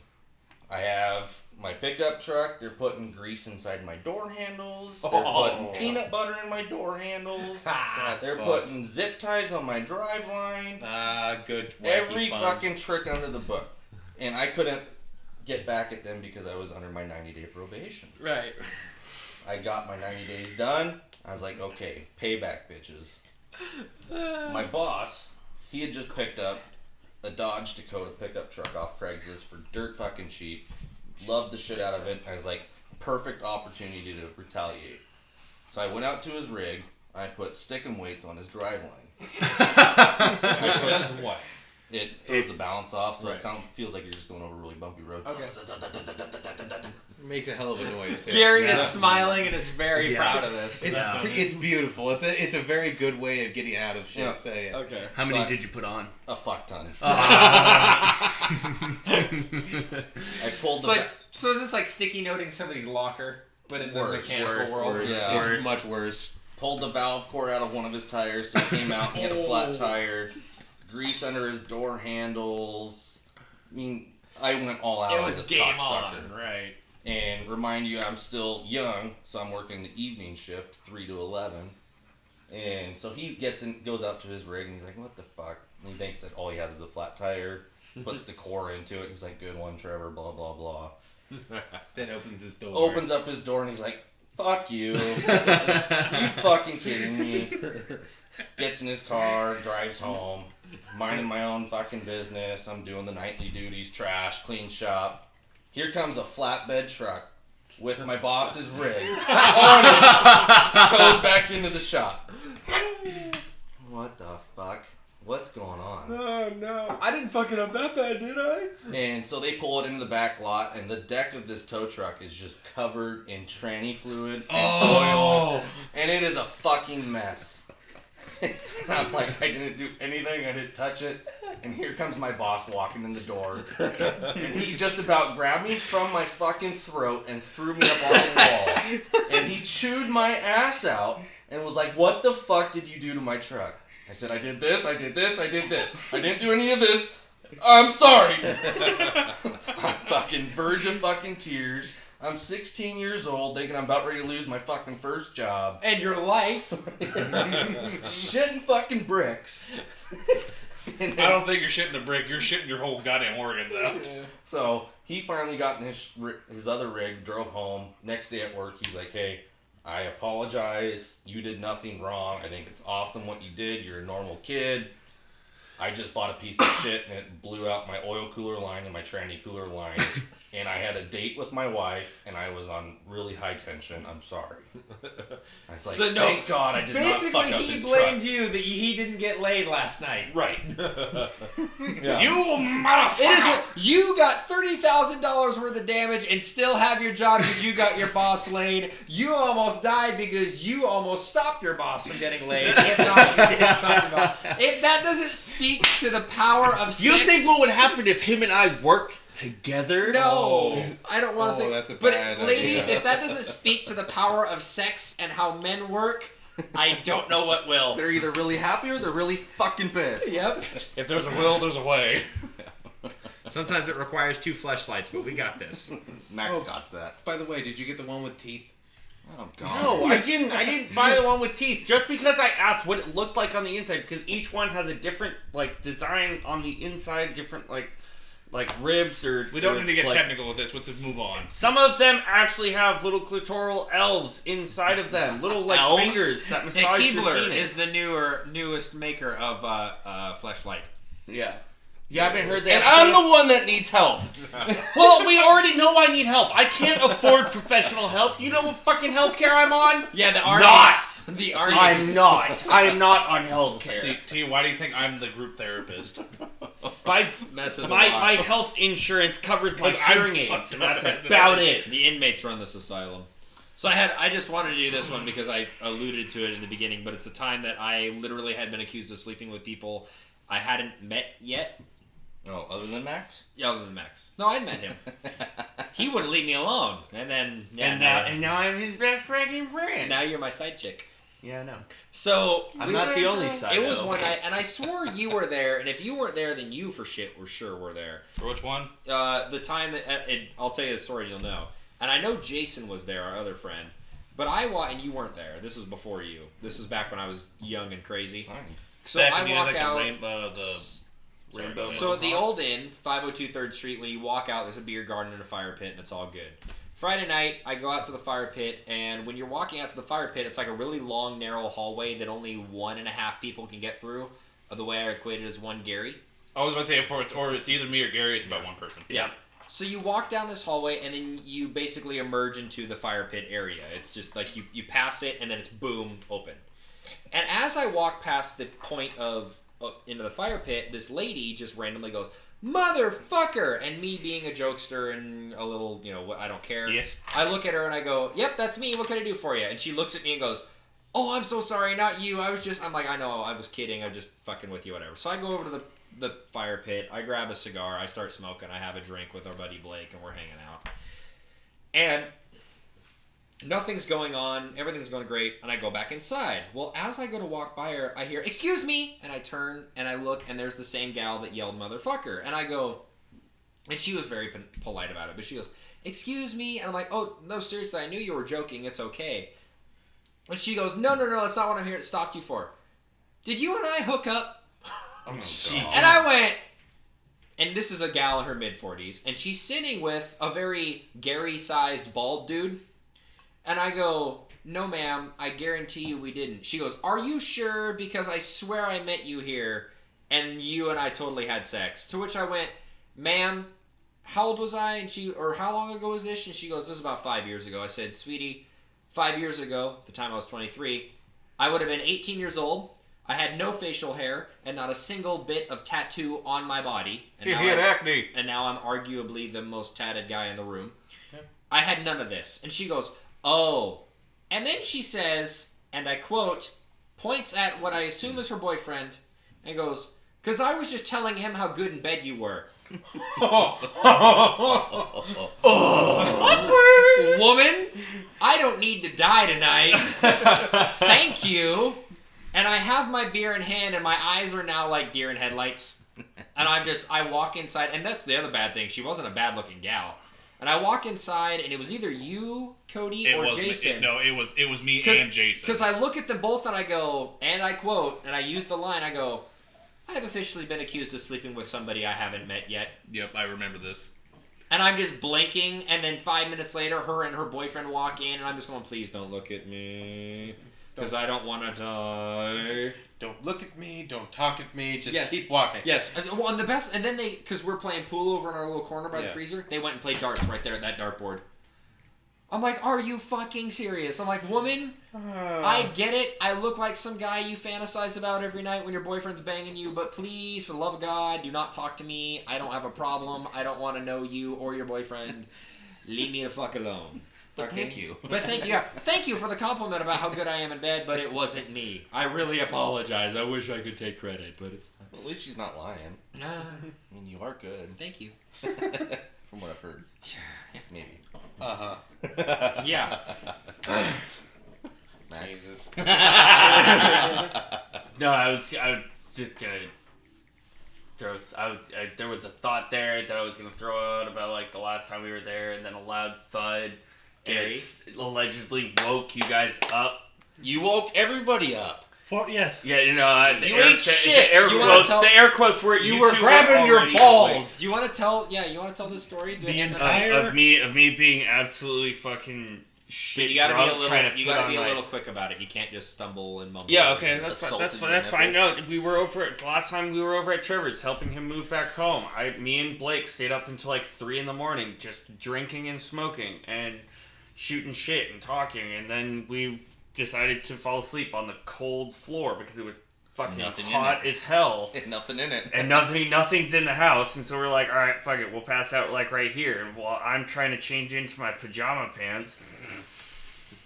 I have my pickup truck. They're putting grease inside my door handles. They're Oh. putting peanut butter in my door handles. That's They're fucked. putting zip ties on my drive line. Ah, good. Every fun. fucking trick under the book. And I couldn't get back at them because I was under my 90 day probation. Right. I got my 90 days done. I was like, okay, payback, bitches. My boss, he had just picked up a Dodge Dakota pickup truck off Craigslist for dirt fucking cheap. Loved the shit out of it. I was like, perfect opportunity to retaliate. So I went out to his rig. I put stickum weights on his driveline. Which does what? It throws the balance off, so Right. it sounds feels like you're just going over a really bumpy road. Okay. Makes a hell of a noise too. Gary Yeah. is smiling and is very Yeah. proud of this. It's, Yeah. pre- it's beautiful. It's a it's a very good way of getting out of shit. Yeah. Say it. Okay. How So many I- did you put on? A fuck ton. Ah. I pulled It's the. like so. Is this like sticky noting somebody's locker, but in the mechanical worse, world? Worse. Yeah. It's Worse. much worse. pulled the valve core out of one of his tires, so he came out and he had a flat Oh. tire, grease under his door handles. I mean, I went all out It on was this game cocksucker. on, right? And remind you, I'm still young, so I'm working the evening shift, three to eleven. And so he gets and goes out to his rig, and he's like, "What the fuck?" And he thinks that all he has is a flat tire. Puts the core into it. He's like, "Good one, Trevor." Blah blah blah. Then opens his door. Opens up his door, and he's like, "Fuck you." you fucking kidding me? Gets in his car, drives home, minding my own fucking business. I'm doing the nightly duties, trash, clean shop. Here comes a flatbed truck with my boss's rig on it, towed back into the shop. What the fuck? What's going on? Oh no! I didn't fuck it up that bad, did I? And so they pull it into the back lot, and the deck of this tow truck is just covered in tranny fluid and oh! oil, and it is a fucking mess. I'm like, I didn't do anything, I didn't touch it, and here comes my boss walking in the door, and he just about grabbed me from my fucking throat and threw me up on the wall, and he chewed my ass out and was like, "What the fuck did you do to my truck?" I said, "I did this, I did this, I did this. I didn't do any of this." I'm sorry. I'm fucking verge of fucking tears. I'm 16 years old, thinking I'm about ready to lose my fucking first job. And your life. Shitting fucking bricks. And I don't think you're shitting a brick. You're shitting your whole goddamn organs out. so he finally got in his his other rig, drove home. Next day at work, he's like, "Hey, I apologize. You did nothing wrong. I think it's awesome what you did. You're a normal kid. I just bought a piece of shit and it blew out my oil cooler line and my tranny cooler line. and I had a date with my wife and I was on really high tension. I'm sorry. I was like, So, no, thank God I did not fuck Basically, up he his blamed truck. you that he didn't get laid last night. Right. Yeah. You motherfucker! It is. You got thirty thousand dollars worth of damage and still have your job because you got your boss laid. You almost died because you almost stopped your boss from getting laid. If not, you did stop your boss. If that doesn't speak to the power of sex. You think what would happen if him and I worked together? No, oh. I don't want to Oh, think. that's a but bad ladies, idea. if that doesn't speak to the power of sex and how men work, I don't know what will. They're either really happy or they're really fucking pissed. Yep. If there's a will, there's a way. Sometimes it requires two fleshlights, but we got this. Max Oh. got that. By the way, did you get the one with teeth? Oh god. No, I didn't. I didn't buy the one with teeth just because I asked what it looked like on the inside. Because each one has a different like design on the inside, different like like ribs or. We don't or, need to get like, technical with this. Let's just move on. Some of them actually have little clitoral elves inside of them, little like Elves? fingers that And massage your Keebler penis. is the newer, newest maker of uh, uh, fleshlight. yeah. You haven't heard that? And I'm the one that needs help. Well, we already know I need help. I can't afford professional help. You know what fucking healthcare I'm on? Yeah, the Not. artists. The I'm not. I'm not on See, healthcare. T, why do you think I'm the group therapist? My Messes my, my health insurance covers my Because I'm hearing aids, and that's about it. The inmates run this asylum. So I had I just wanted to do this one because I alluded to it in the beginning, but it's the time that I literally had been accused of sleeping with people I hadn't met yet. Oh, other than Max? Yeah, other than Max. No, I'd met him. he wouldn't leave me alone. And then yeah, and now now, and now I'm his best friggin' friend. now you're my side chick. yeah, I know. So I'm we not the only side. It was one night, and I swore you were there. And if you weren't there, then you for shit were sure were there. For which one? uh, the time that uh, it, I'll tell you the story, you'll know. And I know Jason was there, our other friend, but I wa- and you weren't there. This was before you. This was back when I was young and crazy. Fine. So Back I walk out. The, rain, uh, the sorry, Rainbow so at the old inn, 502 3rd Street, when you walk out, there's a beer garden and a fire pit, and it's all good. Friday night, I go out to the fire pit, and when you're walking out to the fire pit, it's like a really long, narrow hallway that only one and a half people can get through. The way I equate it is one Gary. I was about to say, for it's, or it's either me or Gary. It's about one person. Yeah. So you walk down this hallway and then you basically emerge into the fire pit area. It's just like you, you pass it and then it's boom open. And as I walk past the point of into the fire pit, this lady just randomly goes, "Motherfucker!" And me being a jokester and a little, you know, what I don't care. Yes. I look at her and I go, "Yep, that's me. What can I do for you?" And she looks at me and goes, "Oh, I'm so sorry, not you. I was just." I'm like, "I know, I was kidding. I'm just fucking with you, whatever." So I go over to the the fire pit. I grab a cigar. I start smoking. I have a drink with our buddy Blake, and we're hanging out. And nothing's going on. Everything's going great. And I go back inside. Well, as I go to walk by her, I hear, "Excuse me," and I turn and I look, and there's the same gal that yelled "motherfucker," and I go, and she was very polite about it, but she goes, "Excuse me," and I'm like, "Oh no, seriously, I knew you were joking. It's okay." And she goes, "No, no, no, that's not what I'm here to stop you for. Did you and I hook up?" Oh my And I went, and this is a gal in her mid 40s, and she's sitting with a very Gary sized bald dude. And I go, No, ma'am, I guarantee you we didn't. She goes, Are you sure? Because I swear I met you here, and you and I totally had sex. To which I went, Ma'am, how old was I? And she, or how long ago was this? And she goes, This is about five years ago. I said, Sweetie, five years ago, the time I was 23, I would have been 18 years old. I had no facial hair and not a single bit of tattoo on my body. And He now had I'm- acne. and now I'm arguably the most tatted guy in the room. I had none of this. And she goes, Oh. And then she says, and I quote, points at what I assume is her boyfriend, and goes, Because I was just telling him how good in bed you were. Woman, I don't need to die tonight. Thank you. And I have my beer in hand, and my eyes are now like deer in headlights. And I'm just, I walk inside, and that's the other bad thing. She wasn't a bad looking gal. And I walk inside, and it was either you, Cody, It or was Jason. Me, no, it was it was me and Jason. Because I look at them both and I go, and I quote, and I use the line, I go, I have officially been accused of sleeping with somebody I haven't met yet. Yep, I remember this. And I'm just blinking, and then five minutes later, her and her boyfriend walk in, and I'm just going, please don't look at me. Because I don't want to die. Don't look at me. Don't talk at me. Just Yes. keep walking. Yes. and- Well, and the best, and then they, because we're playing pool over in our little corner by the freezer, they went and played darts right there at that dartboard. I'm like, are you fucking serious? I'm like, woman, I get it. I look like some guy you fantasize about every night when your boyfriend's banging you, but please, for the love of God, do not talk to me. I don't have a problem. I don't want to know you or your boyfriend. Leave me the fuck alone. But Okay? thank you. But thank you. yeah, Thank you for the compliment about how good I am in bed, but it wasn't me. I really apologize. I wish I could take credit, but it's Well, at least she's not lying. not. Ah, I mean, you are good. thank you. From what I've heard. Yeah. Maybe. Uh huh. Yeah. Max. Jesus. No, I was I was just gonna throw. s- I, was, I there was a thought there that I was gonna throw out about like the last time we were there, and then a loud thud. And Gary? it's allegedly woke you guys up. You woke everybody up. For, yes. Yeah, you know, uh, the You air, ate the, shit! The air You quotes, tell- the air quotes were You you, were two grabbing your balls. Do you want to tell? Yeah, you want to tell this story? Do The entire- awake. Of, of me, of me being absolutely fucking shit. But you gotta drunk, be a little. You gotta be a my- little quick about it. You can't just stumble and mumble. Yeah, okay, that's fine. That's fine. That's fine. No, we were over at last time. We were over at Trevor's helping him move back home. I, me and Blake stayed up until like three in the morning, just drinking and smoking and shooting shit and talking, and then we decided to fall asleep on the cold floor because it was fucking Nothing in hot as hell. Nothing in it. and nothing nothing's in the house and so we're like all right fuck it we'll pass out like right here and while i'm trying to change into my pajama pants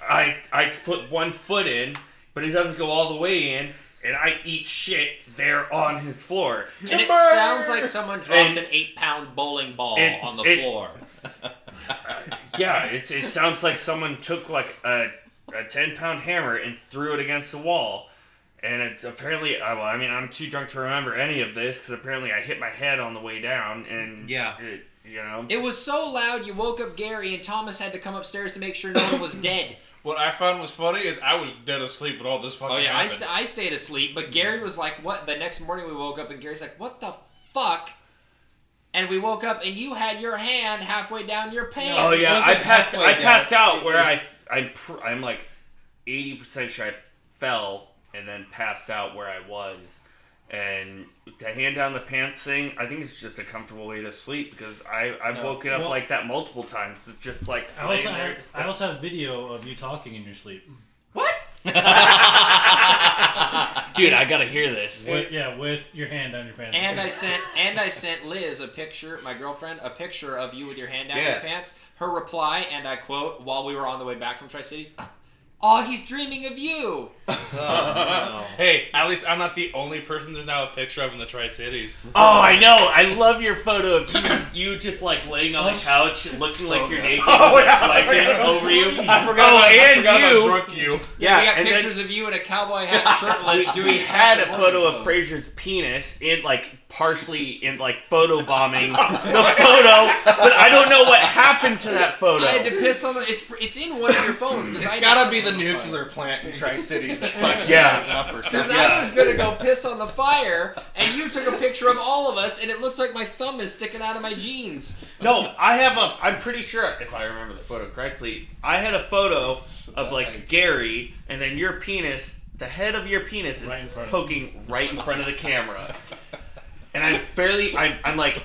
i i put one foot in but it doesn't go all the way in and i eat shit there on his floor And it sounds like someone dropped And- an eight-pound bowling ball on the it- floor. yeah it's, it sounds like someone took like a, a 10 pound hammer and threw it against the wall and it apparently uh, well i mean i'm too drunk to remember any of this because apparently i hit my head on the way down and Yeah. it, you know It was so loud, you woke up Gary, and Thomas had to come upstairs to make sure no one was dead. What I found was funny is I was dead asleep when all this fucking Oh yeah, I, st- I stayed asleep, but Gary was like, "What?" The next morning we woke up, and Gary's like, "What the fuck?" And we woke up, and you had your hand halfway down your pants. Oh yeah, I passed. I down. passed out It where was- I I'm pr- I'm like eighty percent sure I fell and then passed out where I was, and the hand down the pants thing. I think it's just a comfortable way to sleep because I I've No. woken up Well- like that multiple times. Just like I also, there. have, I also have video of you talking in your sleep. what? Dude, I gotta hear this. With, yeah, with your hand on your pants. And I sent and I sent Liz a picture, my girlfriend, a picture of you with your hand down Yeah. your pants. Her reply, and I quote, while we were on the way back from Tri Cities, "Oh, he's dreaming of you." Hey, at least I'm not the only person there's now a picture of in the Tri Cities. Oh, I know. I love your photo of you, you just like laying on the oh, couch, looking like you're naked, Oh, with yeah. a blanket over you. I forgot, Oh, about, I and forgot you. about drunk you. Yeah, we got and then- pictures of you in a cowboy hat, shirtless, doing. we had a photo of pose. Frazier's penis in like partially in like photo bombing the photo, but I don't know what happened to that photo. I had to piss on the. It's it's in one of your phones. I It's had gotta be the on nuclear plant in Tri Cities that fucks Yeah. you guys up or Because something. I was gonna go piss on the fire, and you took a picture of all of us, and it looks like my thumb is sticking out of my jeans. No, I have a. I'm pretty sure if I remember the photo correctly, I had a photo of that's how like Gary, and then your penis, the head of your penis is Right in front of poking right in front of the camera, and I'm fairly. I'm, I'm like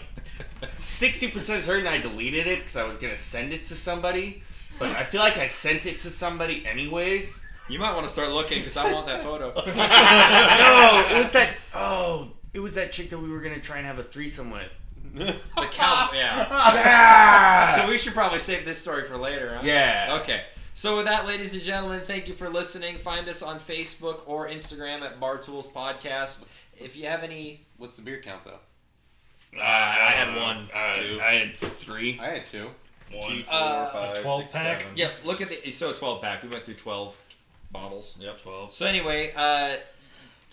sixty percent certain I deleted it because I was gonna send it to somebody, but I feel like I sent it to somebody anyways. You might want to start looking because I want that photo. no, it was that. Oh, it was that chick that we were gonna try and have a threesome with. The cow. Yeah. Yeah. So we should probably save this story for later. Huh? yeah. Okay. So with that, ladies and gentlemen, thank you for listening. Find us on Facebook or Instagram at Bar Tools Podcast. If you have any, What's the beer count though? Uh, I had one, Uh, two. I had three. I had two. One. uh, 12 pack? yeah, look at the. So a twelve pack. We went through twelve bottles. Yep. Twelve. So anyway, uh,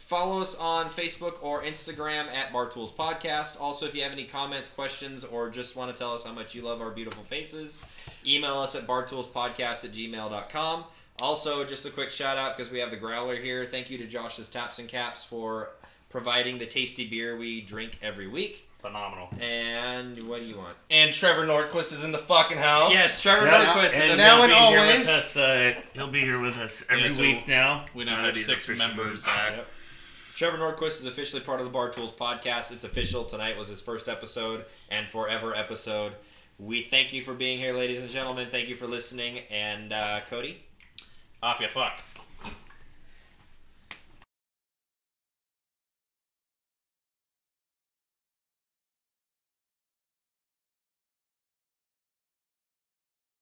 follow us on Facebook or Instagram at Bar Tools Podcast. Also, if you have any comments, questions, or just want to tell us how much you love our beautiful faces, email us at bartoolspodcast at gmail.com. Also, just a quick shout out because we have the growler here. Thank you to Josh's Taps and Caps for providing the tasty beer we drink every week. Phenomenal. And what do you want? And Trevor Nordquist is in the fucking house. Yes, Trevor Yeah, Nordquist is and a now he'll and be here always. with us, uh, he'll be here with us every Yeah, so week now. we now Now have six members. moved back. Yep. Trevor Nordquist is officially part of the Bar Tools podcast. It's official. Tonight was his first episode and forever episode. We thank you for being here, ladies and gentlemen. Thank you for listening. And uh, Cody, Off you fuck.